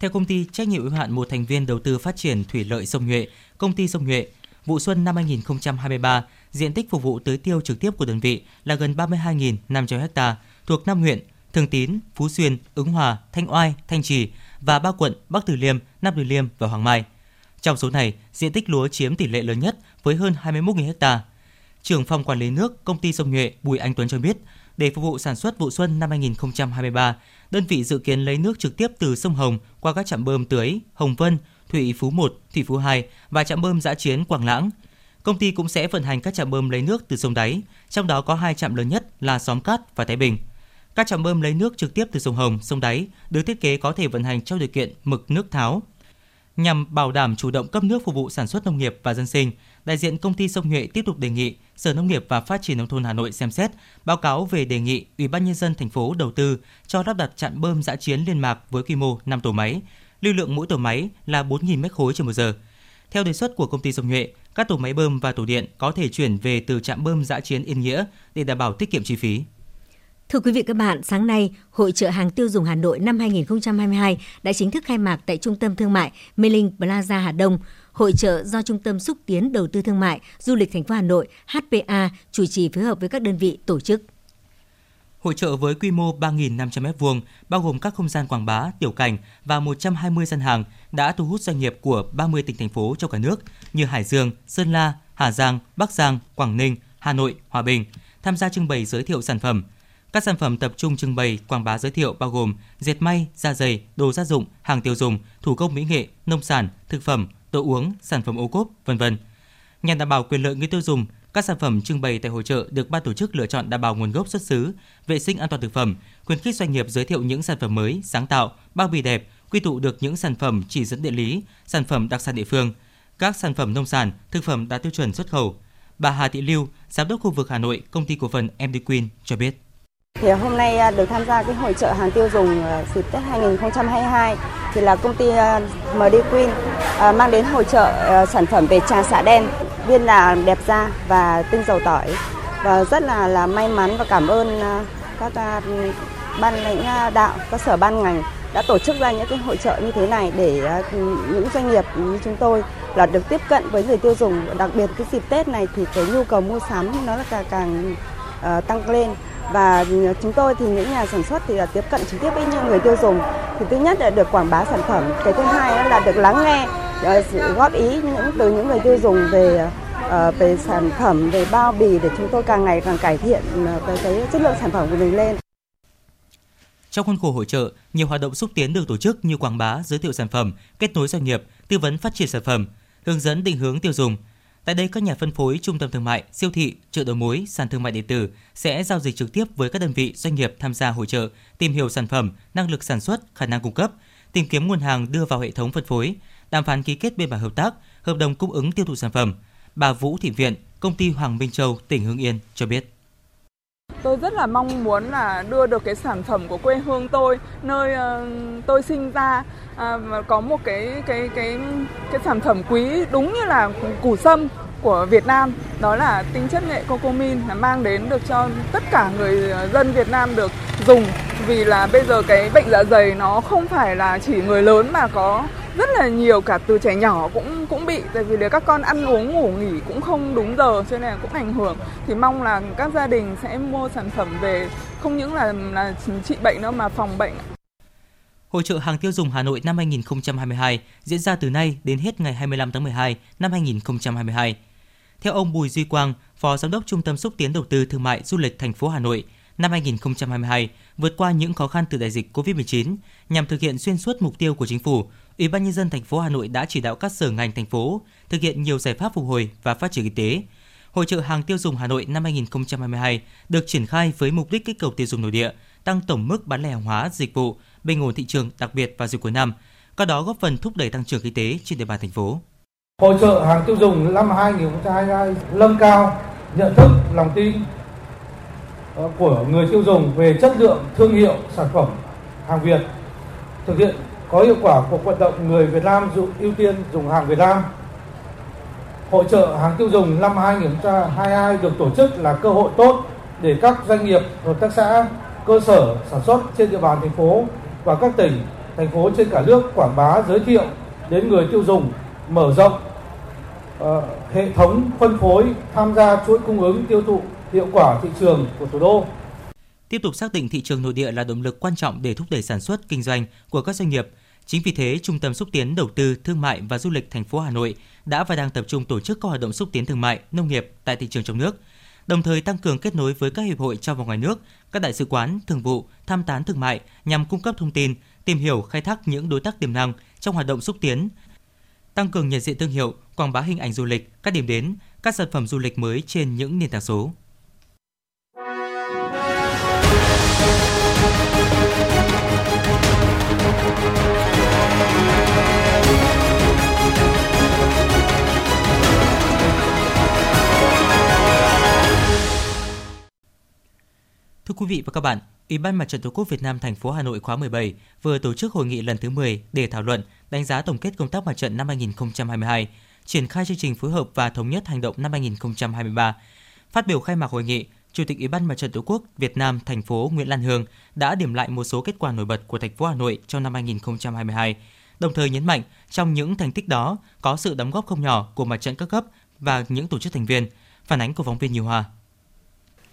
Theo công ty trách nhiệm hữu hạn một thành viên đầu tư phát triển thủy lợi sông Nhuệ, công ty sông Nhuệ, vụ xuân năm 2023, diện tích phục vụ tưới tiêu trực tiếp của đơn vị là gần 32.500 ha thuộc 5 huyện Thường Tín, Phú Xuyên, Ứng Hòa, Thanh Oai, Thanh Trì và ba quận Bắc Từ Liêm, Nam Từ Liêm và Hoàng Mai. Trong số này, diện tích lúa chiếm tỷ lệ lớn nhất với hơn 21.000 ha. Trưởng phòng quản lý nước công ty sông Nhuệ Bùi Anh Tuấn cho biết, để phục vụ sản xuất vụ xuân năm 2023, đơn vị dự kiến lấy nước trực tiếp từ sông Hồng qua các trạm bơm tưới Hồng Vân, Thủy Phú 1, Thủy Phú 2 và trạm bơm giã chiến Quảng Lãng. Công ty cũng sẽ vận hành các trạm bơm lấy nước từ sông đáy, trong đó có hai trạm lớn nhất là Xóm Cát và Thái Bình – các trạm bơm lấy nước trực tiếp từ sông Hồng, sông đáy được thiết kế có thể vận hành trong điều kiện mực nước tháo. Nhằm bảo đảm chủ động cấp nước phục vụ sản xuất nông nghiệp và dân sinh, đại diện công ty Sông Nhuệ tiếp tục đề nghị Sở Nông nghiệp và Phát triển nông thôn Hà Nội xem xét báo cáo về đề nghị Ủy ban nhân dân thành phố đầu tư cho lắp đặt trạm bơm giã chiến liên mạc với quy mô 5 tổ máy, lưu lượng mỗi tổ máy là 4.000 m khối trên một giờ. Theo đề xuất của công ty Sông Nhuệ, các tổ máy bơm và tổ điện có thể chuyển về từ trạm bơm giã chiến Yên Nghĩa để đảm bảo tiết kiệm chi phí. Thưa quý vị các bạn, sáng nay, Hội trợ hàng tiêu dùng Hà Nội năm 2022 đã chính thức khai mạc tại Trung tâm Thương mại Mê Linh Plaza Hà Đông. Hội trợ do Trung tâm Xúc tiến Đầu tư Thương mại Du lịch thành phố Hà Nội HPA chủ trì phối hợp với các đơn vị tổ chức. Hội trợ với quy mô 3.500 m2, bao gồm các không gian quảng bá, tiểu cảnh và 120 gian hàng đã thu hút doanh nghiệp của 30 tỉnh thành phố trong cả nước như Hải Dương, Sơn La, Hà Giang, Bắc Giang, Quảng Ninh, Hà Nội, Hòa Bình tham gia trưng bày giới thiệu sản phẩm, các sản phẩm tập trung trưng bày, quảng bá giới thiệu bao gồm dệt may, da giày, đồ gia dụng, hàng tiêu dùng, thủ công mỹ nghệ, nông sản, thực phẩm, đồ uống, sản phẩm ô cốp, vân vân. Nhằm đảm bảo quyền lợi người tiêu dùng, các sản phẩm trưng bày tại hội trợ được ban tổ chức lựa chọn đảm bảo nguồn gốc xuất xứ, vệ sinh an toàn thực phẩm, khuyến khích doanh nghiệp giới thiệu những sản phẩm mới, sáng tạo, bao bì đẹp, quy tụ được những sản phẩm chỉ dẫn địa lý, sản phẩm đặc sản địa phương, các sản phẩm nông sản, thực phẩm đạt tiêu chuẩn xuất khẩu. Bà Hà Thị Lưu, giám đốc khu vực Hà Nội, công ty cổ phần MD Queen cho biết. Thì hôm nay à, được tham gia cái hội trợ hàng tiêu dùng à, dịp Tết 2022 thì là công ty à, MD Queen mang đến hội trợ sản phẩm về trà xạ đen, viên là đẹp da và tinh dầu tỏi. Và rất là là may mắn và cảm ơn các ban lãnh đạo, các sở ban ngành đã tổ chức ra những cái hội trợ như thế này để những doanh nghiệp như chúng tôi là được tiếp cận với người tiêu dùng. Đặc biệt cái dịp Tết này thì cái nhu cầu mua sắm nó là càng càng uh, tăng lên và chúng tôi thì những nhà sản xuất thì là tiếp cận trực tiếp với những người tiêu dùng. Thì thứ nhất là được quảng bá sản phẩm. Cái thứ hai là được lắng nghe ờ, sự góp ý những từ những người tiêu dùng về ờ, về sản phẩm về bao bì để chúng tôi càng ngày càng cải thiện ờ, cái, cái chất lượng sản phẩm của mình lên. Trong khuôn khổ hội trợ, nhiều hoạt động xúc tiến được tổ chức như quảng bá, giới thiệu sản phẩm, kết nối doanh nghiệp, tư vấn phát triển sản phẩm, hướng dẫn định hướng tiêu dùng, Tại đây, các nhà phân phối, trung tâm thương mại, siêu thị, chợ đầu mối, sàn thương mại điện tử sẽ giao dịch trực tiếp với các đơn vị doanh nghiệp tham gia hội trợ, tìm hiểu sản phẩm, năng lực sản xuất, khả năng cung cấp, tìm kiếm nguồn hàng đưa vào hệ thống phân phối, đàm phán ký kết biên bản hợp tác, hợp đồng cung ứng tiêu thụ sản phẩm. Bà Vũ Thị Viện, công ty Hoàng Minh Châu, tỉnh Hưng Yên cho biết. Tôi rất là mong muốn là đưa được cái sản phẩm của quê hương tôi, nơi uh, tôi sinh ra. Uh, có một cái cái cái cái sản phẩm quý đúng như là củ sâm của Việt Nam. Đó là tinh chất nghệ cocomin là mang đến được cho tất cả người ờ, dân Việt Nam được dùng. Vì là bây giờ cái bệnh dạ dày nó không phải là chỉ người lớn mà có rất là nhiều cả từ trẻ nhỏ cũng cũng bị tại vì là các con ăn uống ngủ nghỉ cũng không đúng giờ cho nên là cũng ảnh hưởng thì mong là các gia đình sẽ mua sản phẩm về không những là là trị bệnh đâu mà phòng bệnh Hội trợ hàng tiêu dùng Hà Nội năm 2022 diễn ra từ nay đến hết ngày 25 tháng 12 năm 2022. Theo ông Bùi Duy Quang, Phó Giám đốc Trung tâm xúc tiến đầu tư thương mại du lịch thành phố Hà Nội, năm 2022 vượt qua những khó khăn từ đại dịch Covid-19 nhằm thực hiện xuyên suốt mục tiêu của chính phủ, Ủy ban nhân dân thành phố Hà Nội đã chỉ đạo các sở ngành thành phố thực hiện nhiều giải pháp phục hồi và phát triển kinh tế. Hội trợ hàng tiêu dùng Hà Nội năm 2022 được triển khai với mục đích kích cầu tiêu dùng nội địa, tăng tổng mức bán lẻ hàng hóa, dịch vụ, bình ổn thị trường đặc biệt vào dịp cuối năm, qua đó góp phần thúc đẩy tăng trưởng kinh tế trên địa bàn thành phố. Hội trợ hàng tiêu dùng năm 2022 nâng cao nhận thức, lòng tin Ờ, của người tiêu dùng về chất lượng, thương hiệu, sản phẩm hàng Việt, thực hiện có hiệu quả cuộc vận động người Việt Nam ưu tiên dùng hàng Việt Nam. Hội trợ hàng tiêu dùng năm 2022 được tổ chức là cơ hội tốt để các doanh nghiệp, hợp tác xã, cơ sở sản xuất trên địa bàn thành phố và các tỉnh, thành phố trên cả nước quảng bá giới thiệu đến người tiêu dùng mở rộng uh, hệ thống phân phối tham gia chuỗi cung ứng tiêu thụ hiệu quả thị trường của thủ đô. Tiếp tục xác định thị trường nội địa là động lực quan trọng để thúc đẩy sản xuất kinh doanh của các doanh nghiệp. Chính vì thế, Trung tâm xúc tiến đầu tư thương mại và du lịch thành phố Hà Nội đã và đang tập trung tổ chức các hoạt động xúc tiến thương mại, nông nghiệp tại thị trường trong nước, đồng thời tăng cường kết nối với các hiệp hội trong và ngoài nước, các đại sứ quán, thường vụ, tham tán thương mại nhằm cung cấp thông tin, tìm hiểu, khai thác những đối tác tiềm năng trong hoạt động xúc tiến, tăng cường nhận diện thương hiệu, quảng bá hình ảnh du lịch, các điểm đến, các sản phẩm du lịch mới trên những nền tảng số. Thưa quý vị và các bạn, Ủy ban Mặt trận Tổ quốc Việt Nam thành phố Hà Nội khóa 17 vừa tổ chức hội nghị lần thứ 10 để thảo luận, đánh giá tổng kết công tác mặt trận năm 2022, triển khai chương trình phối hợp và thống nhất hành động năm 2023. Phát biểu khai mạc hội nghị, Chủ tịch Ủy ban Mặt trận Tổ quốc Việt Nam thành phố Nguyễn Lan Hương đã điểm lại một số kết quả nổi bật của thành phố Hà Nội trong năm 2022, đồng thời nhấn mạnh trong những thành tích đó có sự đóng góp không nhỏ của mặt trận các cấp và những tổ chức thành viên. Phản ánh của phóng viên Nhiều Hòa.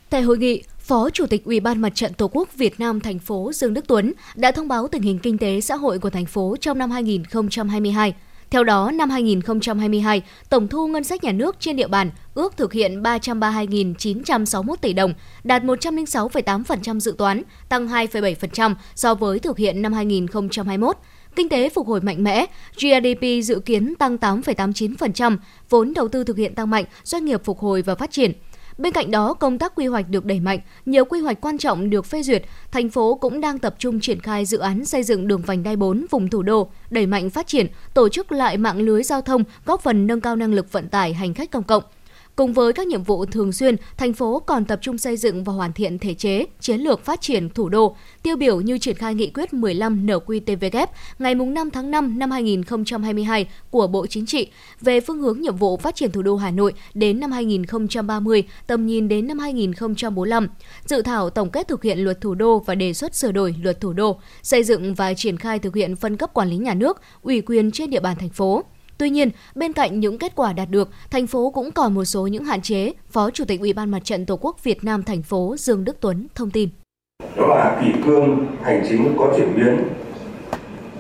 Tại hội nghị, Phó Chủ tịch Ủy ban Mặt trận Tổ quốc Việt Nam thành phố Dương Đức Tuấn đã thông báo tình hình kinh tế xã hội của thành phố trong năm 2022. Theo đó, năm 2022, tổng thu ngân sách nhà nước trên địa bàn ước thực hiện 332.961 tỷ đồng, đạt 106,8% dự toán, tăng 2,7% so với thực hiện năm 2021. Kinh tế phục hồi mạnh mẽ, GDP dự kiến tăng 8,89%, vốn đầu tư thực hiện tăng mạnh, doanh nghiệp phục hồi và phát triển – Bên cạnh đó, công tác quy hoạch được đẩy mạnh, nhiều quy hoạch quan trọng được phê duyệt, thành phố cũng đang tập trung triển khai dự án xây dựng đường vành đai 4 vùng thủ đô, đẩy mạnh phát triển, tổ chức lại mạng lưới giao thông, góp phần nâng cao năng lực vận tải hành khách công cộng. Cùng với các nhiệm vụ thường xuyên, thành phố còn tập trung xây dựng và hoàn thiện thể chế, chiến lược phát triển thủ đô, tiêu biểu như triển khai nghị quyết 15 NQTVK ngày 5 tháng 5 năm 2022 của Bộ Chính trị về phương hướng nhiệm vụ phát triển thủ đô Hà Nội đến năm 2030, tầm nhìn đến năm 2045, dự thảo tổng kết thực hiện luật thủ đô và đề xuất sửa đổi luật thủ đô, xây dựng và triển khai thực hiện phân cấp quản lý nhà nước, ủy quyền trên địa bàn thành phố. Tuy nhiên, bên cạnh những kết quả đạt được, thành phố cũng còn một số những hạn chế, Phó Chủ tịch Ủy ban Mặt trận Tổ quốc Việt Nam thành phố Dương Đức Tuấn thông tin. Đó là kỷ cương hành chính có chuyển biến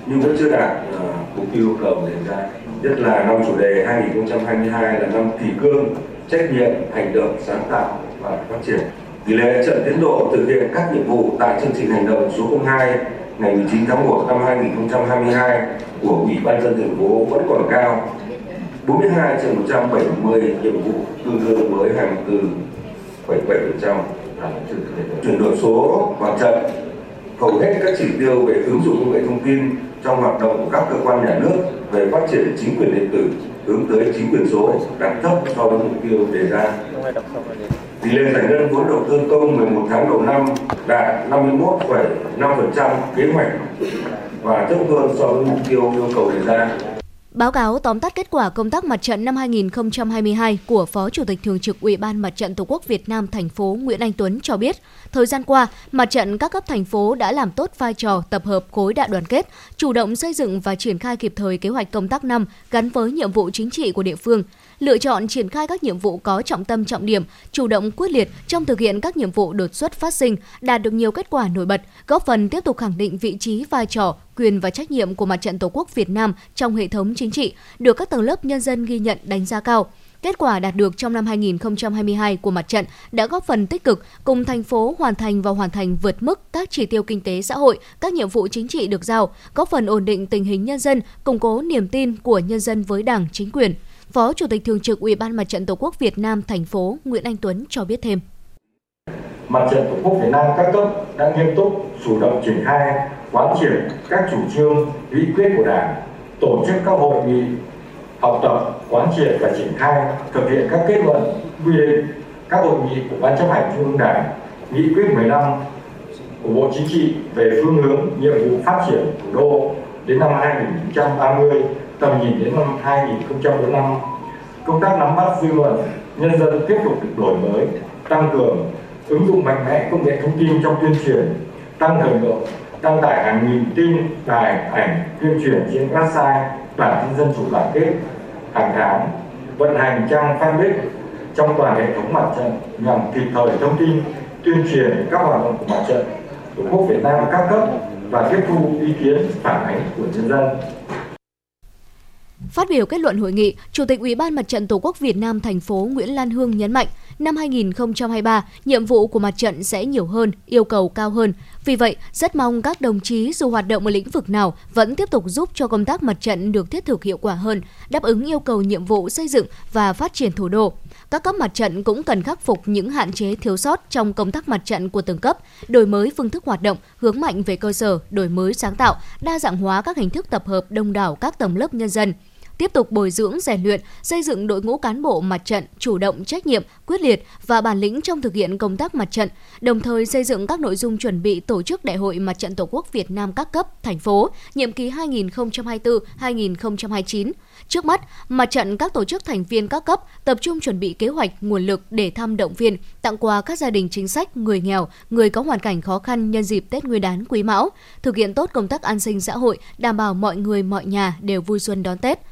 nhưng vẫn chưa đạt uh, mục tiêu yêu cầu đề ra. Nhất là năm chủ đề 2022 là năm kỷ cương, trách nhiệm, hành động, sáng tạo và phát triển. Tỷ lệ chậm tiến độ thực hiện các nhiệm vụ tại chương trình hành động số 02 ngày 19 tháng 1 năm 2022 của Ủy ban dân thành phố vẫn còn cao 42 trên 170 nhiệm vụ tương đương với 24,7% chuyển đổi số và trận hầu hết các chỉ tiêu về ứng dụng công nghệ thông tin trong hoạt động của các cơ quan nhà nước về phát triển chính quyền điện tử hướng tới chính quyền số đạt thấp so với mục tiêu đề ra. Tỷ lệ giải ngân vốn đầu tư công 11 tháng đầu năm đạt 51,5% kế hoạch và thấp hơn so với mục tiêu yêu cầu đề ra. Báo cáo tóm tắt kết quả công tác mặt trận năm 2022 của Phó Chủ tịch Thường trực Ủy ban Mặt trận Tổ quốc Việt Nam thành phố Nguyễn Anh Tuấn cho biết, thời gian qua, mặt trận các cấp thành phố đã làm tốt vai trò tập hợp khối đại đoàn kết, chủ động xây dựng và triển khai kịp thời kế hoạch công tác năm gắn với nhiệm vụ chính trị của địa phương, lựa chọn triển khai các nhiệm vụ có trọng tâm trọng điểm, chủ động quyết liệt trong thực hiện các nhiệm vụ đột xuất phát sinh, đạt được nhiều kết quả nổi bật, góp phần tiếp tục khẳng định vị trí vai trò, quyền và trách nhiệm của Mặt trận Tổ quốc Việt Nam trong hệ thống chính trị, được các tầng lớp nhân dân ghi nhận đánh giá cao. Kết quả đạt được trong năm 2022 của mặt trận đã góp phần tích cực cùng thành phố hoàn thành và hoàn thành vượt mức các chỉ tiêu kinh tế xã hội, các nhiệm vụ chính trị được giao, góp phần ổn định tình hình nhân dân, củng cố niềm tin của nhân dân với Đảng, chính quyền. Phó Chủ tịch Thường trực Ủy ban Mặt trận Tổ quốc Việt Nam thành phố Nguyễn Anh Tuấn cho biết thêm. Mặt trận Tổ quốc Việt Nam các cấp đang nghiêm túc, chủ động triển khai, quán triệt các chủ trương, nghị quyết của Đảng, tổ chức các hội nghị, học tập, quán triệt và triển khai thực hiện các kết luận, quy định, các hội nghị của Ban chấp hành Trung ương Đảng, nghị quyết 15 của Bộ Chính trị về phương hướng, nhiệm vụ phát triển thủ đô đến năm 2030, tầm nhìn đến năm 2045. Công tác nắm bắt dư luận, nhân dân tiếp tục được đổi mới, tăng cường, ứng dụng mạnh mẽ công nghệ thông tin trong tuyên truyền, tăng thời lượng, đăng tải hàng nghìn tin, tài ảnh, tuyên truyền trên website bản tin dân chủ đoàn kết hàng tháng, vận hành trang fanpage trong toàn hệ thống mặt trận nhằm kịp thời thông tin, tuyên truyền các hoạt động của mặt trận Tổ quốc Việt Nam các cấp và tiếp thu ý kiến phản ánh của nhân dân. Phát biểu kết luận hội nghị, Chủ tịch Ủy ban Mặt trận Tổ quốc Việt Nam thành phố Nguyễn Lan Hương nhấn mạnh, năm 2023, nhiệm vụ của mặt trận sẽ nhiều hơn, yêu cầu cao hơn. Vì vậy, rất mong các đồng chí dù hoạt động ở lĩnh vực nào vẫn tiếp tục giúp cho công tác mặt trận được thiết thực hiệu quả hơn, đáp ứng yêu cầu nhiệm vụ xây dựng và phát triển thủ đô. Các cấp mặt trận cũng cần khắc phục những hạn chế thiếu sót trong công tác mặt trận của từng cấp, đổi mới phương thức hoạt động, hướng mạnh về cơ sở, đổi mới sáng tạo, đa dạng hóa các hình thức tập hợp đông đảo các tầng lớp nhân dân – tiếp tục bồi dưỡng rèn luyện, xây dựng đội ngũ cán bộ mặt trận chủ động trách nhiệm, quyết liệt và bản lĩnh trong thực hiện công tác mặt trận, đồng thời xây dựng các nội dung chuẩn bị tổ chức Đại hội Mặt trận Tổ quốc Việt Nam các cấp, thành phố, nhiệm kỳ 2024-2029. Trước mắt, mặt trận các tổ chức thành viên các cấp tập trung chuẩn bị kế hoạch, nguồn lực để thăm động viên, tặng quà các gia đình chính sách, người nghèo, người có hoàn cảnh khó khăn nhân dịp Tết Nguyên đán Quý Mão, thực hiện tốt công tác an sinh xã hội, đảm bảo mọi người mọi nhà đều vui xuân đón Tết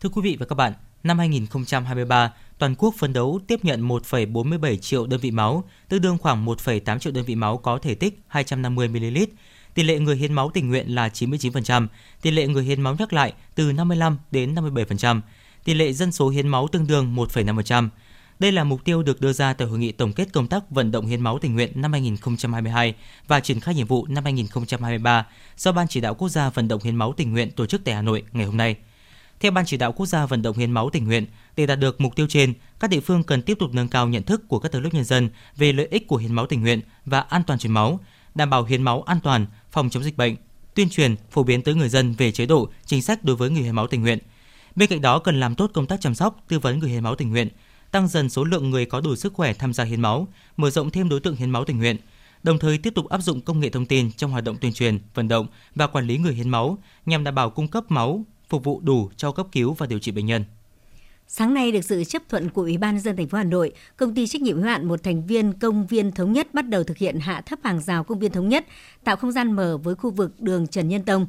Thưa quý vị và các bạn, năm 2023, toàn quốc phấn đấu tiếp nhận 1,47 triệu đơn vị máu, tương đương khoảng 1,8 triệu đơn vị máu có thể tích 250 ml. Tỷ lệ người hiến máu tình nguyện là 99%, tỷ lệ người hiến máu nhắc lại từ 55 đến 57%, tỷ lệ dân số hiến máu tương đương 1,5%. Đây là mục tiêu được đưa ra tại hội nghị tổng kết công tác vận động hiến máu tình nguyện năm 2022 và triển khai nhiệm vụ năm 2023 do Ban chỉ đạo quốc gia vận động hiến máu tình nguyện tổ chức tại Hà Nội ngày hôm nay. Theo Ban chỉ đạo quốc gia vận động hiến máu tình nguyện, để đạt được mục tiêu trên, các địa phương cần tiếp tục nâng cao nhận thức của các tầng lớp nhân dân về lợi ích của hiến máu tình nguyện và an toàn truyền máu, đảm bảo hiến máu an toàn, phòng chống dịch bệnh, tuyên truyền, phổ biến tới người dân về chế độ, chính sách đối với người hiến máu tình nguyện. Bên cạnh đó cần làm tốt công tác chăm sóc, tư vấn người hiến máu tình nguyện, tăng dần số lượng người có đủ sức khỏe tham gia hiến máu, mở rộng thêm đối tượng hiến máu tình nguyện, đồng thời tiếp tục áp dụng công nghệ thông tin trong hoạt động tuyên truyền, vận động và quản lý người hiến máu nhằm đảm bảo cung cấp máu phục vụ đủ cho cấp cứu và điều trị bệnh nhân. Sáng nay được sự chấp thuận của Ủy ban dân thành phố Hà Nội, công ty trách nhiệm hữu hạn một thành viên công viên thống nhất bắt đầu thực hiện hạ thấp hàng rào công viên thống nhất, tạo không gian mở với khu vực đường Trần Nhân Tông.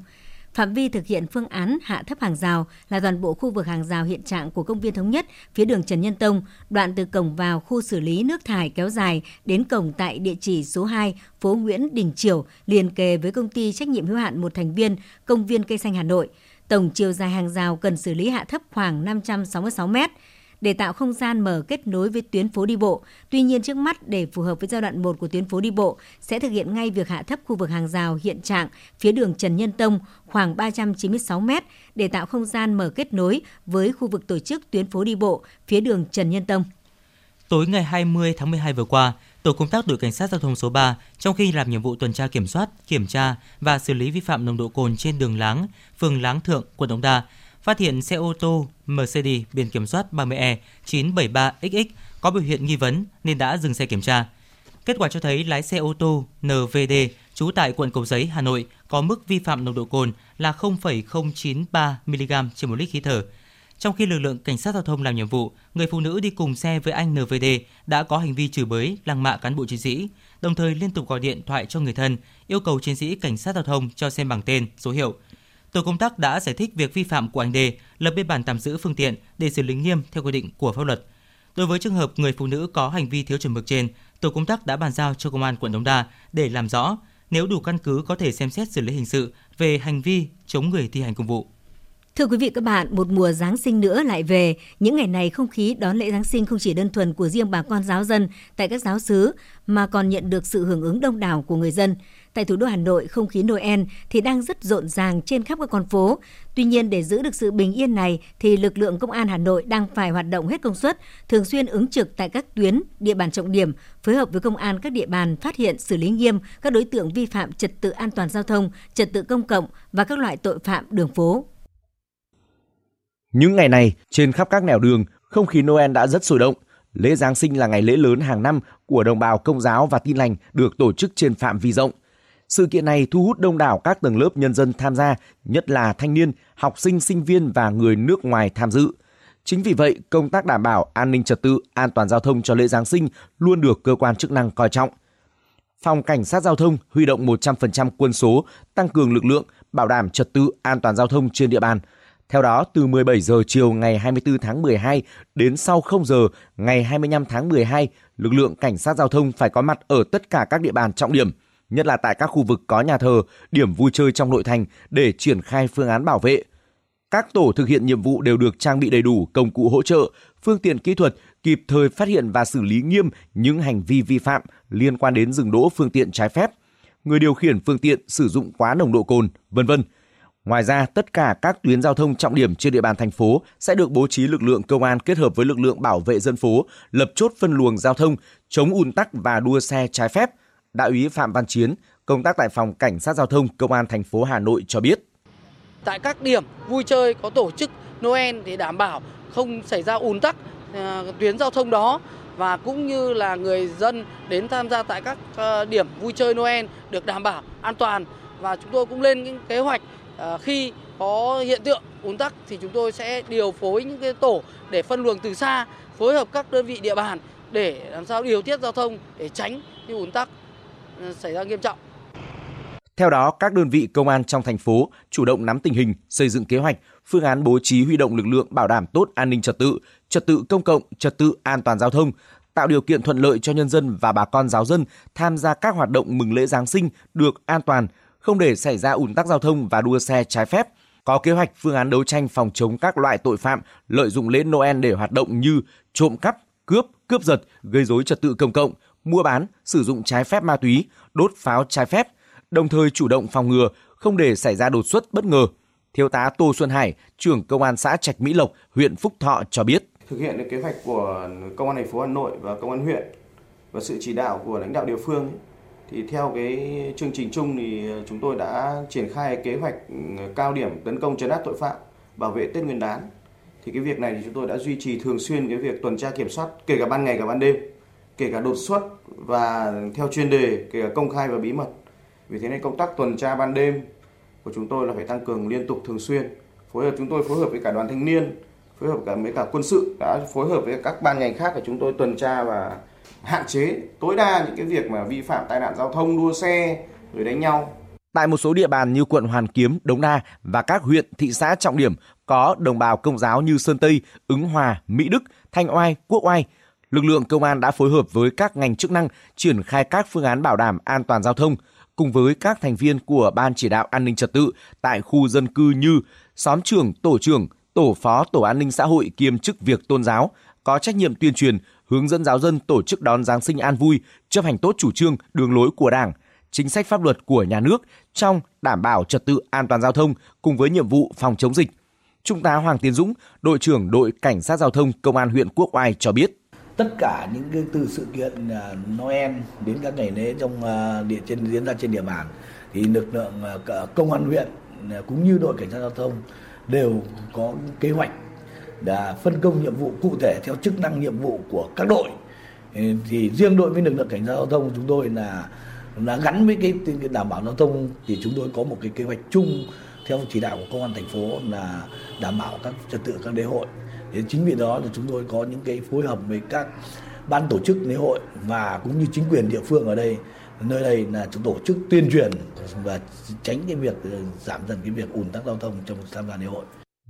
Phạm vi thực hiện phương án hạ thấp hàng rào là toàn bộ khu vực hàng rào hiện trạng của công viên thống nhất phía đường Trần Nhân Tông, đoạn từ cổng vào khu xử lý nước thải kéo dài đến cổng tại địa chỉ số 2, phố Nguyễn Đình Triều, liền kề với công ty trách nhiệm hữu hạn một thành viên công viên cây xanh Hà Nội. Tổng chiều dài hàng rào cần xử lý hạ thấp khoảng 566 mét để tạo không gian mở kết nối với tuyến phố đi bộ. Tuy nhiên trước mắt để phù hợp với giai đoạn 1 của tuyến phố đi bộ sẽ thực hiện ngay việc hạ thấp khu vực hàng rào hiện trạng phía đường Trần Nhân Tông khoảng 396 m để tạo không gian mở kết nối với khu vực tổ chức tuyến phố đi bộ phía đường Trần Nhân Tông. Tối ngày 20 tháng 12 vừa qua, tổ công tác đội cảnh sát giao thông số 3 trong khi làm nhiệm vụ tuần tra kiểm soát, kiểm tra và xử lý vi phạm nồng độ cồn trên đường Láng, phường Láng Thượng, quận Đống Đa, phát hiện xe ô tô Mercedes biển kiểm soát 30E 973XX có biểu hiện nghi vấn nên đã dừng xe kiểm tra. Kết quả cho thấy lái xe ô tô NVD trú tại quận Cầu Giấy, Hà Nội có mức vi phạm nồng độ cồn là 0,093 mg trên một lít khí thở. Trong khi lực lượng cảnh sát giao thông làm nhiệm vụ, người phụ nữ đi cùng xe với anh NVD đã có hành vi chửi bới, lăng mạ cán bộ chiến sĩ, đồng thời liên tục gọi điện thoại cho người thân, yêu cầu chiến sĩ cảnh sát giao thông cho xem bằng tên, số hiệu. Tổ công tác đã giải thích việc vi phạm của anh Đê, lập biên bản tạm giữ phương tiện để xử lý nghiêm theo quy định của pháp luật. Đối với trường hợp người phụ nữ có hành vi thiếu chuẩn mực trên, tổ công tác đã bàn giao cho công an quận Đống Đa để làm rõ, nếu đủ căn cứ có thể xem xét xử lý hình sự về hành vi chống người thi hành công vụ. Thưa quý vị các bạn, một mùa Giáng sinh nữa lại về. Những ngày này không khí đón lễ Giáng sinh không chỉ đơn thuần của riêng bà con giáo dân tại các giáo xứ mà còn nhận được sự hưởng ứng đông đảo của người dân. Tại thủ đô Hà Nội, không khí Noel thì đang rất rộn ràng trên khắp các con phố. Tuy nhiên để giữ được sự bình yên này thì lực lượng công an Hà Nội đang phải hoạt động hết công suất, thường xuyên ứng trực tại các tuyến, địa bàn trọng điểm, phối hợp với công an các địa bàn phát hiện xử lý nghiêm các đối tượng vi phạm trật tự an toàn giao thông, trật tự công cộng và các loại tội phạm đường phố. Những ngày này, trên khắp các nẻo đường, không khí Noel đã rất sôi động. Lễ Giáng sinh là ngày lễ lớn hàng năm của đồng bào công giáo và tin lành được tổ chức trên phạm vi rộng. Sự kiện này thu hút đông đảo các tầng lớp nhân dân tham gia, nhất là thanh niên, học sinh, sinh viên và người nước ngoài tham dự. Chính vì vậy, công tác đảm bảo an ninh trật tự, an toàn giao thông cho lễ Giáng sinh luôn được cơ quan chức năng coi trọng. Phòng Cảnh sát Giao thông huy động 100% quân số, tăng cường lực lượng, bảo đảm trật tự an toàn giao thông trên địa bàn – theo đó, từ 17 giờ chiều ngày 24 tháng 12 đến sau 0 giờ ngày 25 tháng 12, lực lượng cảnh sát giao thông phải có mặt ở tất cả các địa bàn trọng điểm, nhất là tại các khu vực có nhà thờ, điểm vui chơi trong nội thành để triển khai phương án bảo vệ. Các tổ thực hiện nhiệm vụ đều được trang bị đầy đủ công cụ hỗ trợ, phương tiện kỹ thuật kịp thời phát hiện và xử lý nghiêm những hành vi vi phạm liên quan đến dừng đỗ phương tiện trái phép, người điều khiển phương tiện sử dụng quá nồng độ cồn, vân vân Ngoài ra, tất cả các tuyến giao thông trọng điểm trên địa bàn thành phố sẽ được bố trí lực lượng công an kết hợp với lực lượng bảo vệ dân phố, lập chốt phân luồng giao thông, chống ùn tắc và đua xe trái phép. Đại úy Phạm Văn Chiến, công tác tại phòng cảnh sát giao thông công an thành phố Hà Nội cho biết. Tại các điểm vui chơi có tổ chức Noel để đảm bảo không xảy ra ùn tắc ờ, tuyến giao thông đó và cũng như là người dân đến tham gia tại các ờ, điểm vui chơi Noel được đảm bảo an toàn và chúng tôi cũng lên những kế hoạch Ờ, khi có hiện tượng ùn tắc thì chúng tôi sẽ điều phối những cái tổ để phân luồng từ xa, phối hợp các đơn vị địa bàn để làm sao điều tiết giao thông để tránh cái ùn tắc ừ, xảy ra nghiêm trọng. Theo đó, các đơn vị công an trong thành phố chủ động nắm tình hình, xây dựng kế hoạch, phương án bố trí huy động lực lượng bảo đảm tốt an ninh trật tự, trật tự công cộng, trật tự an toàn giao thông, tạo điều kiện thuận lợi cho nhân dân và bà con giáo dân tham gia các hoạt động mừng lễ Giáng sinh được an toàn, không để xảy ra ủn tắc giao thông và đua xe trái phép, có kế hoạch phương án đấu tranh phòng chống các loại tội phạm lợi dụng lễ Noel để hoạt động như trộm cắp, cướp, cướp giật, gây rối trật tự công cộng, mua bán, sử dụng trái phép ma túy, đốt pháo trái phép, đồng thời chủ động phòng ngừa, không để xảy ra đột xuất bất ngờ. Thiếu tá Tô Xuân Hải, trưởng công an xã Trạch Mỹ Lộc, huyện Phúc Thọ cho biết. Thực hiện được kế hoạch của công an thành phố Hà Nội và công an huyện và sự chỉ đạo của lãnh đạo địa phương thì theo cái chương trình chung thì ờ, chúng tôi đã triển khai kế hoạch ừ, cao điểm tấn công chấn áp tội phạm, bảo vệ Tết Nguyên đán. Thì cái việc này thì chúng tôi đã duy trì thường xuyên cái việc tuần tra kiểm soát, kể cả ban ngày, cả ban đêm, kể cả đột xuất và theo chuyên đề, kể cả công khai và bí mật. Vì thế nên công tác tuần tra ban đêm của chúng tôi là phải tăng cường liên tục thường xuyên. Phối hợp, chúng tôi phối hợp với cả đoàn thanh niên, phối hợp cả với cả quân sự đã phối hợp với các ban ngành khác để chúng tôi tuần tra và hạn chế tối đa những cái việc mà vi phạm tai nạn giao thông, đua xe, rồi đánh nhau. Tại một số địa bàn như quận Hoàn Kiếm, Đống Đa và các huyện, thị xã trọng điểm có đồng bào công giáo như Sơn Tây, Ứng Hòa, Mỹ Đức, Thanh Oai, Quốc Oai, lực lượng công an đã phối hợp với các ngành chức năng triển khai các phương án bảo đảm an toàn giao thông cùng với các thành viên của Ban chỉ đạo an ninh trật tự tại khu dân cư như xóm trưởng, tổ trưởng, tổ phó tổ an ninh xã hội kiêm chức việc tôn giáo có trách nhiệm tuyên truyền, hướng dẫn giáo dân tổ chức đón Giáng sinh an vui, chấp hành tốt chủ trương, đường lối của Đảng, chính sách pháp luật của nhà nước trong đảm bảo trật tự an toàn giao thông cùng với nhiệm vụ phòng chống dịch. Trung tá Hoàng Tiến Dũng, đội trưởng đội cảnh sát giao thông công an huyện Quốc Oai cho biết tất cả những cái từ sự kiện à, Noel đến các ngày lễ trong à, địa trên diễn ra trên địa bàn thì lực lượng à, công an huyện cũng như đội cảnh sát giao thông đều có kế hoạch đã phân công nhiệm vụ cụ thể theo chức năng nhiệm vụ của các đội. Thì riêng đội với lực lượng cảnh sát giao thông chúng tôi là là gắn với cái, cái đảm bảo giao thông thì chúng tôi có một cái kế hoạch chung theo chỉ đạo của công an thành phố là đảm bảo các trật tự các lễ hội. Thế chính vì đó là chúng tôi có những cái phối hợp với các ban tổ chức lễ hội và cũng như chính quyền địa phương ở đây. Nơi đây là chúng tổ chức tuyên truyền và tránh cái việc ờ, giảm dần cái việc ùn tắc giao thông trong tham gia lễ hội.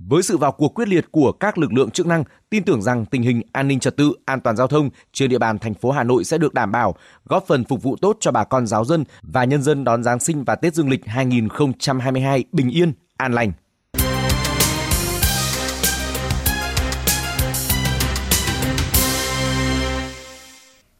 Với sự vào cuộc quyết liệt của các lực lượng chức năng, tin tưởng rằng tình hình an ninh trật tự, an toàn giao thông trên địa bàn thành phố Hà Nội sẽ được đảm bảo, góp phần phục vụ tốt cho bà con giáo dân và nhân dân đón Giáng sinh và Tết Dương lịch 2022 bình yên, an lành.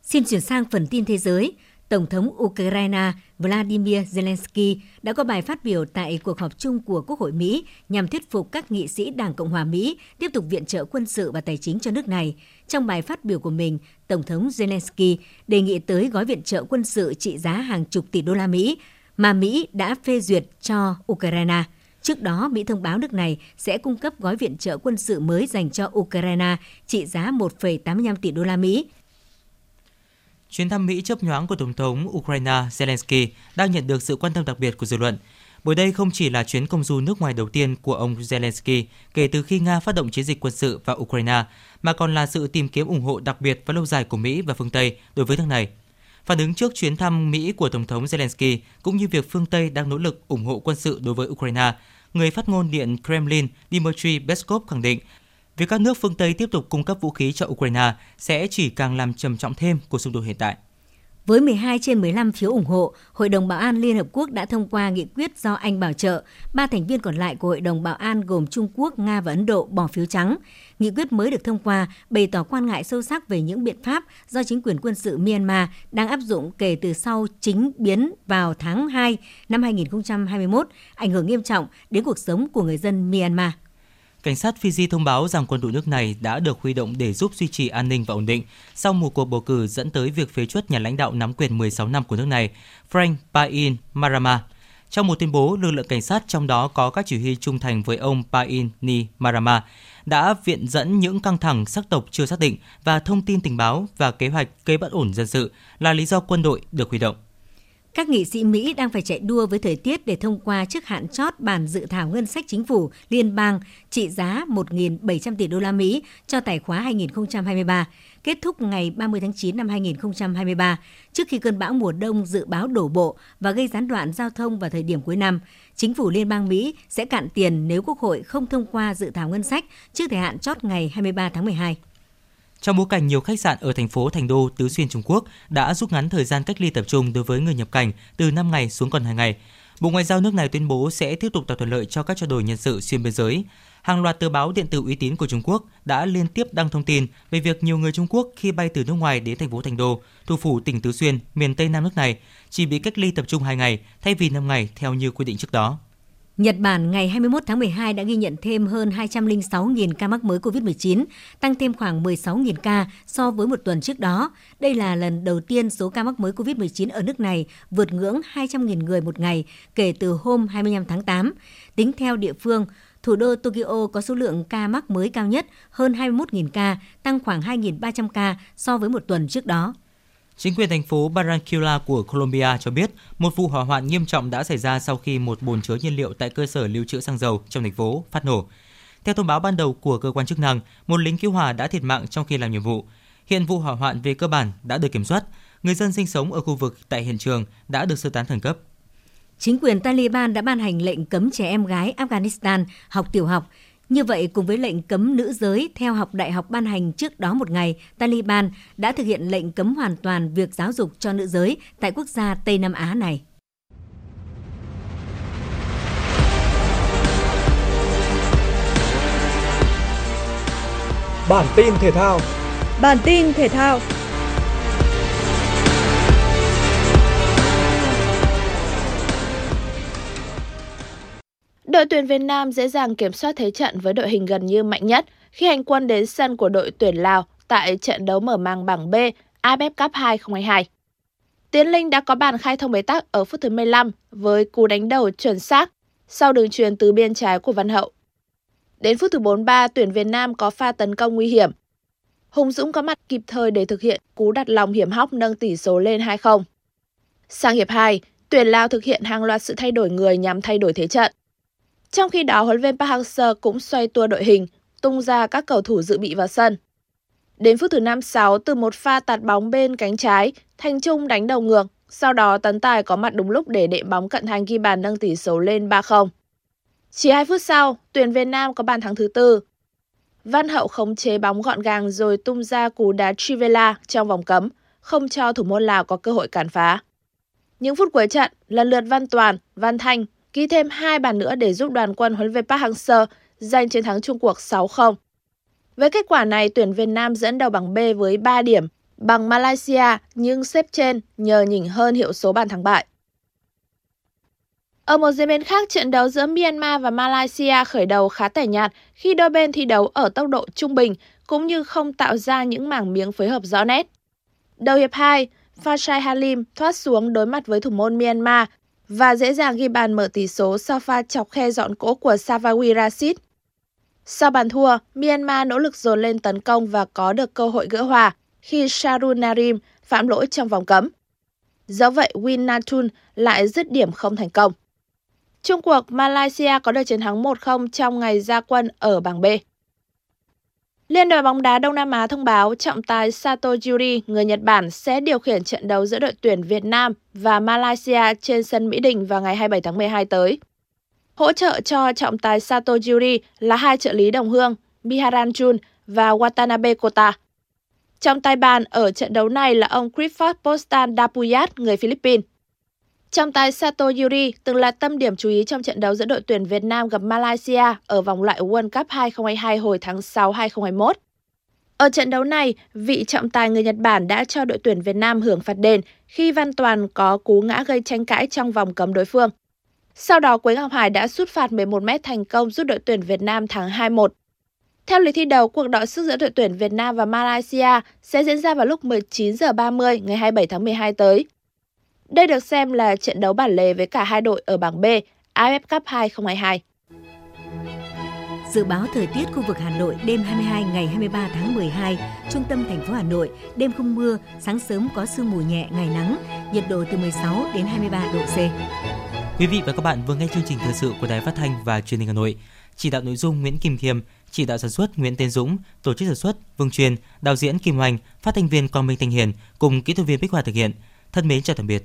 Xin chuyển sang phần tin thế giới. Tổng thống Ukraine Vladimir Zelensky đã có bài phát biểu tại cuộc họp chung của Quốc hội Mỹ nhằm thuyết phục các nghị sĩ Đảng Cộng hòa Mỹ tiếp tục viện trợ quân sự và tài chính cho nước này. Trong bài phát biểu của mình, Tổng thống Zelensky đề nghị tới gói viện trợ quân sự trị giá hàng chục tỷ đô la Mỹ mà Mỹ đã phê duyệt cho Ukraine. Trước đó, Mỹ thông báo nước này sẽ cung cấp gói viện trợ quân sự mới dành cho Ukraine trị giá 1,85 tỷ đô la Mỹ chuyến thăm Mỹ chớp nhoáng của Tổng thống Ukraine Zelensky đang nhận được sự quan tâm đặc biệt của dư luận. Bởi đây không chỉ là chuyến công du nước ngoài đầu tiên của ông Zelensky kể từ khi Nga phát động chiến dịch quân sự vào Ukraine, mà còn là sự tìm kiếm ủng hộ đặc biệt và lâu dài của Mỹ và phương Tây đối với nước này. Phản ứng trước chuyến thăm Mỹ của Tổng thống Zelensky cũng như việc phương Tây đang nỗ lực ủng hộ quân sự đối với Ukraine, người phát ngôn Điện Kremlin Dmitry Peskov khẳng định Việc các nước phương Tây tiếp tục cung cấp vũ khí cho Ukraine sẽ chỉ càng làm trầm trọng thêm cuộc xung đột hiện tại. Với 12 trên 15 phiếu ủng hộ, Hội đồng Bảo an Liên Hợp Quốc đã thông qua nghị quyết do Anh bảo trợ. Ba thành viên còn lại của Hội đồng Bảo an gồm Trung Quốc, Nga và Ấn Độ bỏ phiếu trắng. Nghị quyết mới được thông qua bày tỏ quan ngại sâu sắc về những biện pháp do chính quyền quân sự Myanmar đang áp dụng kể từ sau chính biến vào tháng 2 năm 2021, ảnh hưởng nghiêm trọng đến cuộc sống của người dân Myanmar. Cảnh sát Fiji thông báo rằng quân đội nước này đã được huy động để giúp duy trì an ninh và ổn định sau một cuộc bầu cử dẫn tới việc phế chuất nhà lãnh đạo nắm quyền 16 năm của nước này, Frank Pain Marama. Trong một tuyên bố, lực lượng cảnh sát trong đó có các chỉ huy trung thành với ông Pain Ni Marama đã viện dẫn những căng thẳng sắc tộc chưa xác định và thông tin tình báo và kế hoạch gây bất ổn dân sự là lý do quân đội được huy động. Các nghị sĩ Mỹ đang phải chạy đua với thời tiết để thông qua trước hạn chót bản dự thảo ngân sách chính phủ liên bang trị giá 1.700 tỷ đô la Mỹ cho tài khóa 2023, kết thúc ngày 30 tháng 9 năm 2023, trước khi cơn bão mùa đông dự báo đổ bộ và gây gián đoạn giao thông vào thời điểm cuối năm. Chính phủ liên bang Mỹ sẽ cạn tiền nếu Quốc hội không thông qua dự thảo ngân sách trước thời hạn chót ngày 23 tháng 12. Trong bối cảnh nhiều khách sạn ở thành phố Thành Đô, Tứ Xuyên Trung Quốc đã rút ngắn thời gian cách ly tập trung đối với người nhập cảnh từ 5 ngày xuống còn 2 ngày. Bộ Ngoại giao nước này tuyên bố sẽ tiếp tục tạo thuận lợi cho các trao đổi nhân sự xuyên biên giới. Hàng loạt tờ báo điện tử uy tín của Trung Quốc đã liên tiếp đăng thông tin về việc nhiều người Trung Quốc khi bay từ nước ngoài đến thành phố Thành Đô, thủ phủ tỉnh Tứ Xuyên, miền Tây Nam nước này, chỉ bị cách ly tập trung 2 ngày thay vì 5 ngày theo như quy định trước đó. Nhật Bản ngày 21 tháng 12 đã ghi nhận thêm hơn 206.000 ca mắc mới COVID-19, tăng thêm khoảng 16.000 ca so với một tuần trước đó. Đây là lần đầu tiên số ca mắc mới COVID-19 ở nước này vượt ngưỡng 200.000 người một ngày kể từ hôm 25 tháng 8. Tính theo địa phương, thủ đô Tokyo có số lượng ca mắc mới cao nhất hơn 21.000 ca, tăng khoảng 2.300 ca so với một tuần trước đó. Chính quyền thành phố Barranquilla của Colombia cho biết một vụ hỏa hoạn nghiêm trọng đã xảy ra sau khi một bồn chứa nhiên liệu tại cơ sở lưu trữ xăng dầu trong thành phố phát nổ. Theo thông báo ban đầu của cơ quan chức năng, một lính cứu hỏa đã thiệt mạng trong khi làm nhiệm vụ. Hiện vụ hỏa hoạn về cơ bản đã được kiểm soát. Người dân sinh sống ở khu vực tại hiện trường đã được sơ tán khẩn cấp. Chính quyền Taliban đã ban hành lệnh cấm trẻ em gái Afghanistan học tiểu học như vậy, cùng với lệnh cấm nữ giới theo học đại học ban hành trước đó một ngày, Taliban đã thực hiện lệnh cấm hoàn toàn việc giáo dục cho nữ giới tại quốc gia Tây Nam Á này. Bản tin thể thao Bản tin thể thao Đội tuyển Việt Nam dễ dàng kiểm soát thế trận với đội hình gần như mạnh nhất khi hành quân đến sân của đội tuyển Lào tại trận đấu mở màn bảng B AFF Cup 2022. Tiến Linh đã có bàn khai thông bế tắc ở phút thứ 15 với cú đánh đầu chuẩn xác sau đường truyền từ biên trái của Văn Hậu. Đến phút thứ 43, tuyển Việt Nam có pha tấn công nguy hiểm. Hùng Dũng có mặt kịp thời để thực hiện cú đặt lòng hiểm hóc nâng tỷ số lên 2-0. Sang hiệp 2, tuyển Lào thực hiện hàng loạt sự thay đổi người nhằm thay đổi thế trận. Trong khi đó, huấn luyện viên Park Hang-seo cũng xoay tua đội hình, tung ra các cầu thủ dự bị vào sân. Đến phút thứ 56 từ một pha tạt bóng bên cánh trái, Thanh Trung đánh đầu ngược, sau đó Tấn Tài có mặt đúng lúc để đệm bóng cận thành ghi bàn nâng tỷ số lên 3-0. Chỉ 2 phút sau, tuyển Việt Nam có bàn thắng thứ tư. Văn Hậu khống chế bóng gọn gàng rồi tung ra cú đá Trivela trong vòng cấm, không cho thủ môn Lào có cơ hội cản phá. Những phút cuối trận, lần lượt Văn Toàn, Văn Thanh ghi thêm hai bàn nữa để giúp đoàn quân huấn luyện Park Hang-seo giành chiến thắng chung cuộc 6-0. Với kết quả này, tuyển Việt Nam dẫn đầu bảng B với 3 điểm, bằng Malaysia nhưng xếp trên nhờ nhỉnh hơn hiệu số bàn thắng bại. Ở một diễn biến khác, trận đấu giữa Myanmar và Malaysia khởi đầu khá tẻ nhạt khi đôi bên thi đấu ở tốc độ trung bình cũng như không tạo ra những mảng miếng phối hợp rõ nét. Đầu hiệp 2, Fashai Halim thoát xuống đối mặt với thủ môn Myanmar và dễ dàng ghi bàn mở tỷ số sau pha chọc khe dọn cỗ của Savawi Rashid. Sau bàn thua, Myanmar nỗ lực dồn lên tấn công và có được cơ hội gỡ hòa khi Sharun Narim phạm lỗi trong vòng cấm. Do vậy, Win Natun lại dứt điểm không thành công. Trung cuộc, Malaysia có được chiến thắng 1-0 trong ngày ra quân ở bảng B. Liên đoàn bóng đá Đông Nam Á thông báo trọng tài Sato Yuri, người Nhật Bản, sẽ điều khiển trận đấu giữa đội tuyển Việt Nam và Malaysia trên sân Mỹ Đình vào ngày 27 tháng 12 tới. Hỗ trợ cho trọng tài Sato Yuri là hai trợ lý đồng hương Biharan Jun và Watanabe Kota. Trọng tài bàn ở trận đấu này là ông Clifford Postan Dapuyat, người Philippines. Trọng tài Sato Yuri từng là tâm điểm chú ý trong trận đấu giữa đội tuyển Việt Nam gặp Malaysia ở vòng loại World Cup 2022 hồi tháng 6 2021. Ở trận đấu này, vị trọng tài người Nhật Bản đã cho đội tuyển Việt Nam hưởng phạt đền khi Văn Toàn có cú ngã gây tranh cãi trong vòng cấm đối phương. Sau đó, Quế Ngọc Hải đã sút phạt 11 m thành công giúp đội tuyển Việt Nam thắng 2-1. Theo lịch thi đấu, cuộc đọ sức giữa đội tuyển Việt Nam và Malaysia sẽ diễn ra vào lúc 19 giờ 30 ngày 27 tháng 12 tới. Đây được xem là trận đấu bản lề với cả hai đội ở bảng B AFF Cup 2022. Dự báo thời tiết khu vực Hà Nội đêm 22 ngày 23 tháng 12, trung tâm thành phố Hà Nội, đêm không mưa, sáng sớm có sương mù nhẹ, ngày nắng, nhiệt độ từ 16 đến 23 độ C. Quý vị và các bạn vừa nghe chương trình thời sự của Đài Phát thanh và Truyền hình Hà Nội. Chỉ đạo nội dung Nguyễn Kim Khiêm, chỉ đạo sản xuất Nguyễn Tiến Dũng, tổ chức sản xuất Vương Truyền, đạo diễn Kim Hoành, phát thanh viên Quang Minh Thanh Hiền cùng kỹ thuật viên Bích Hòa thực hiện. Thân mến chào tạm biệt.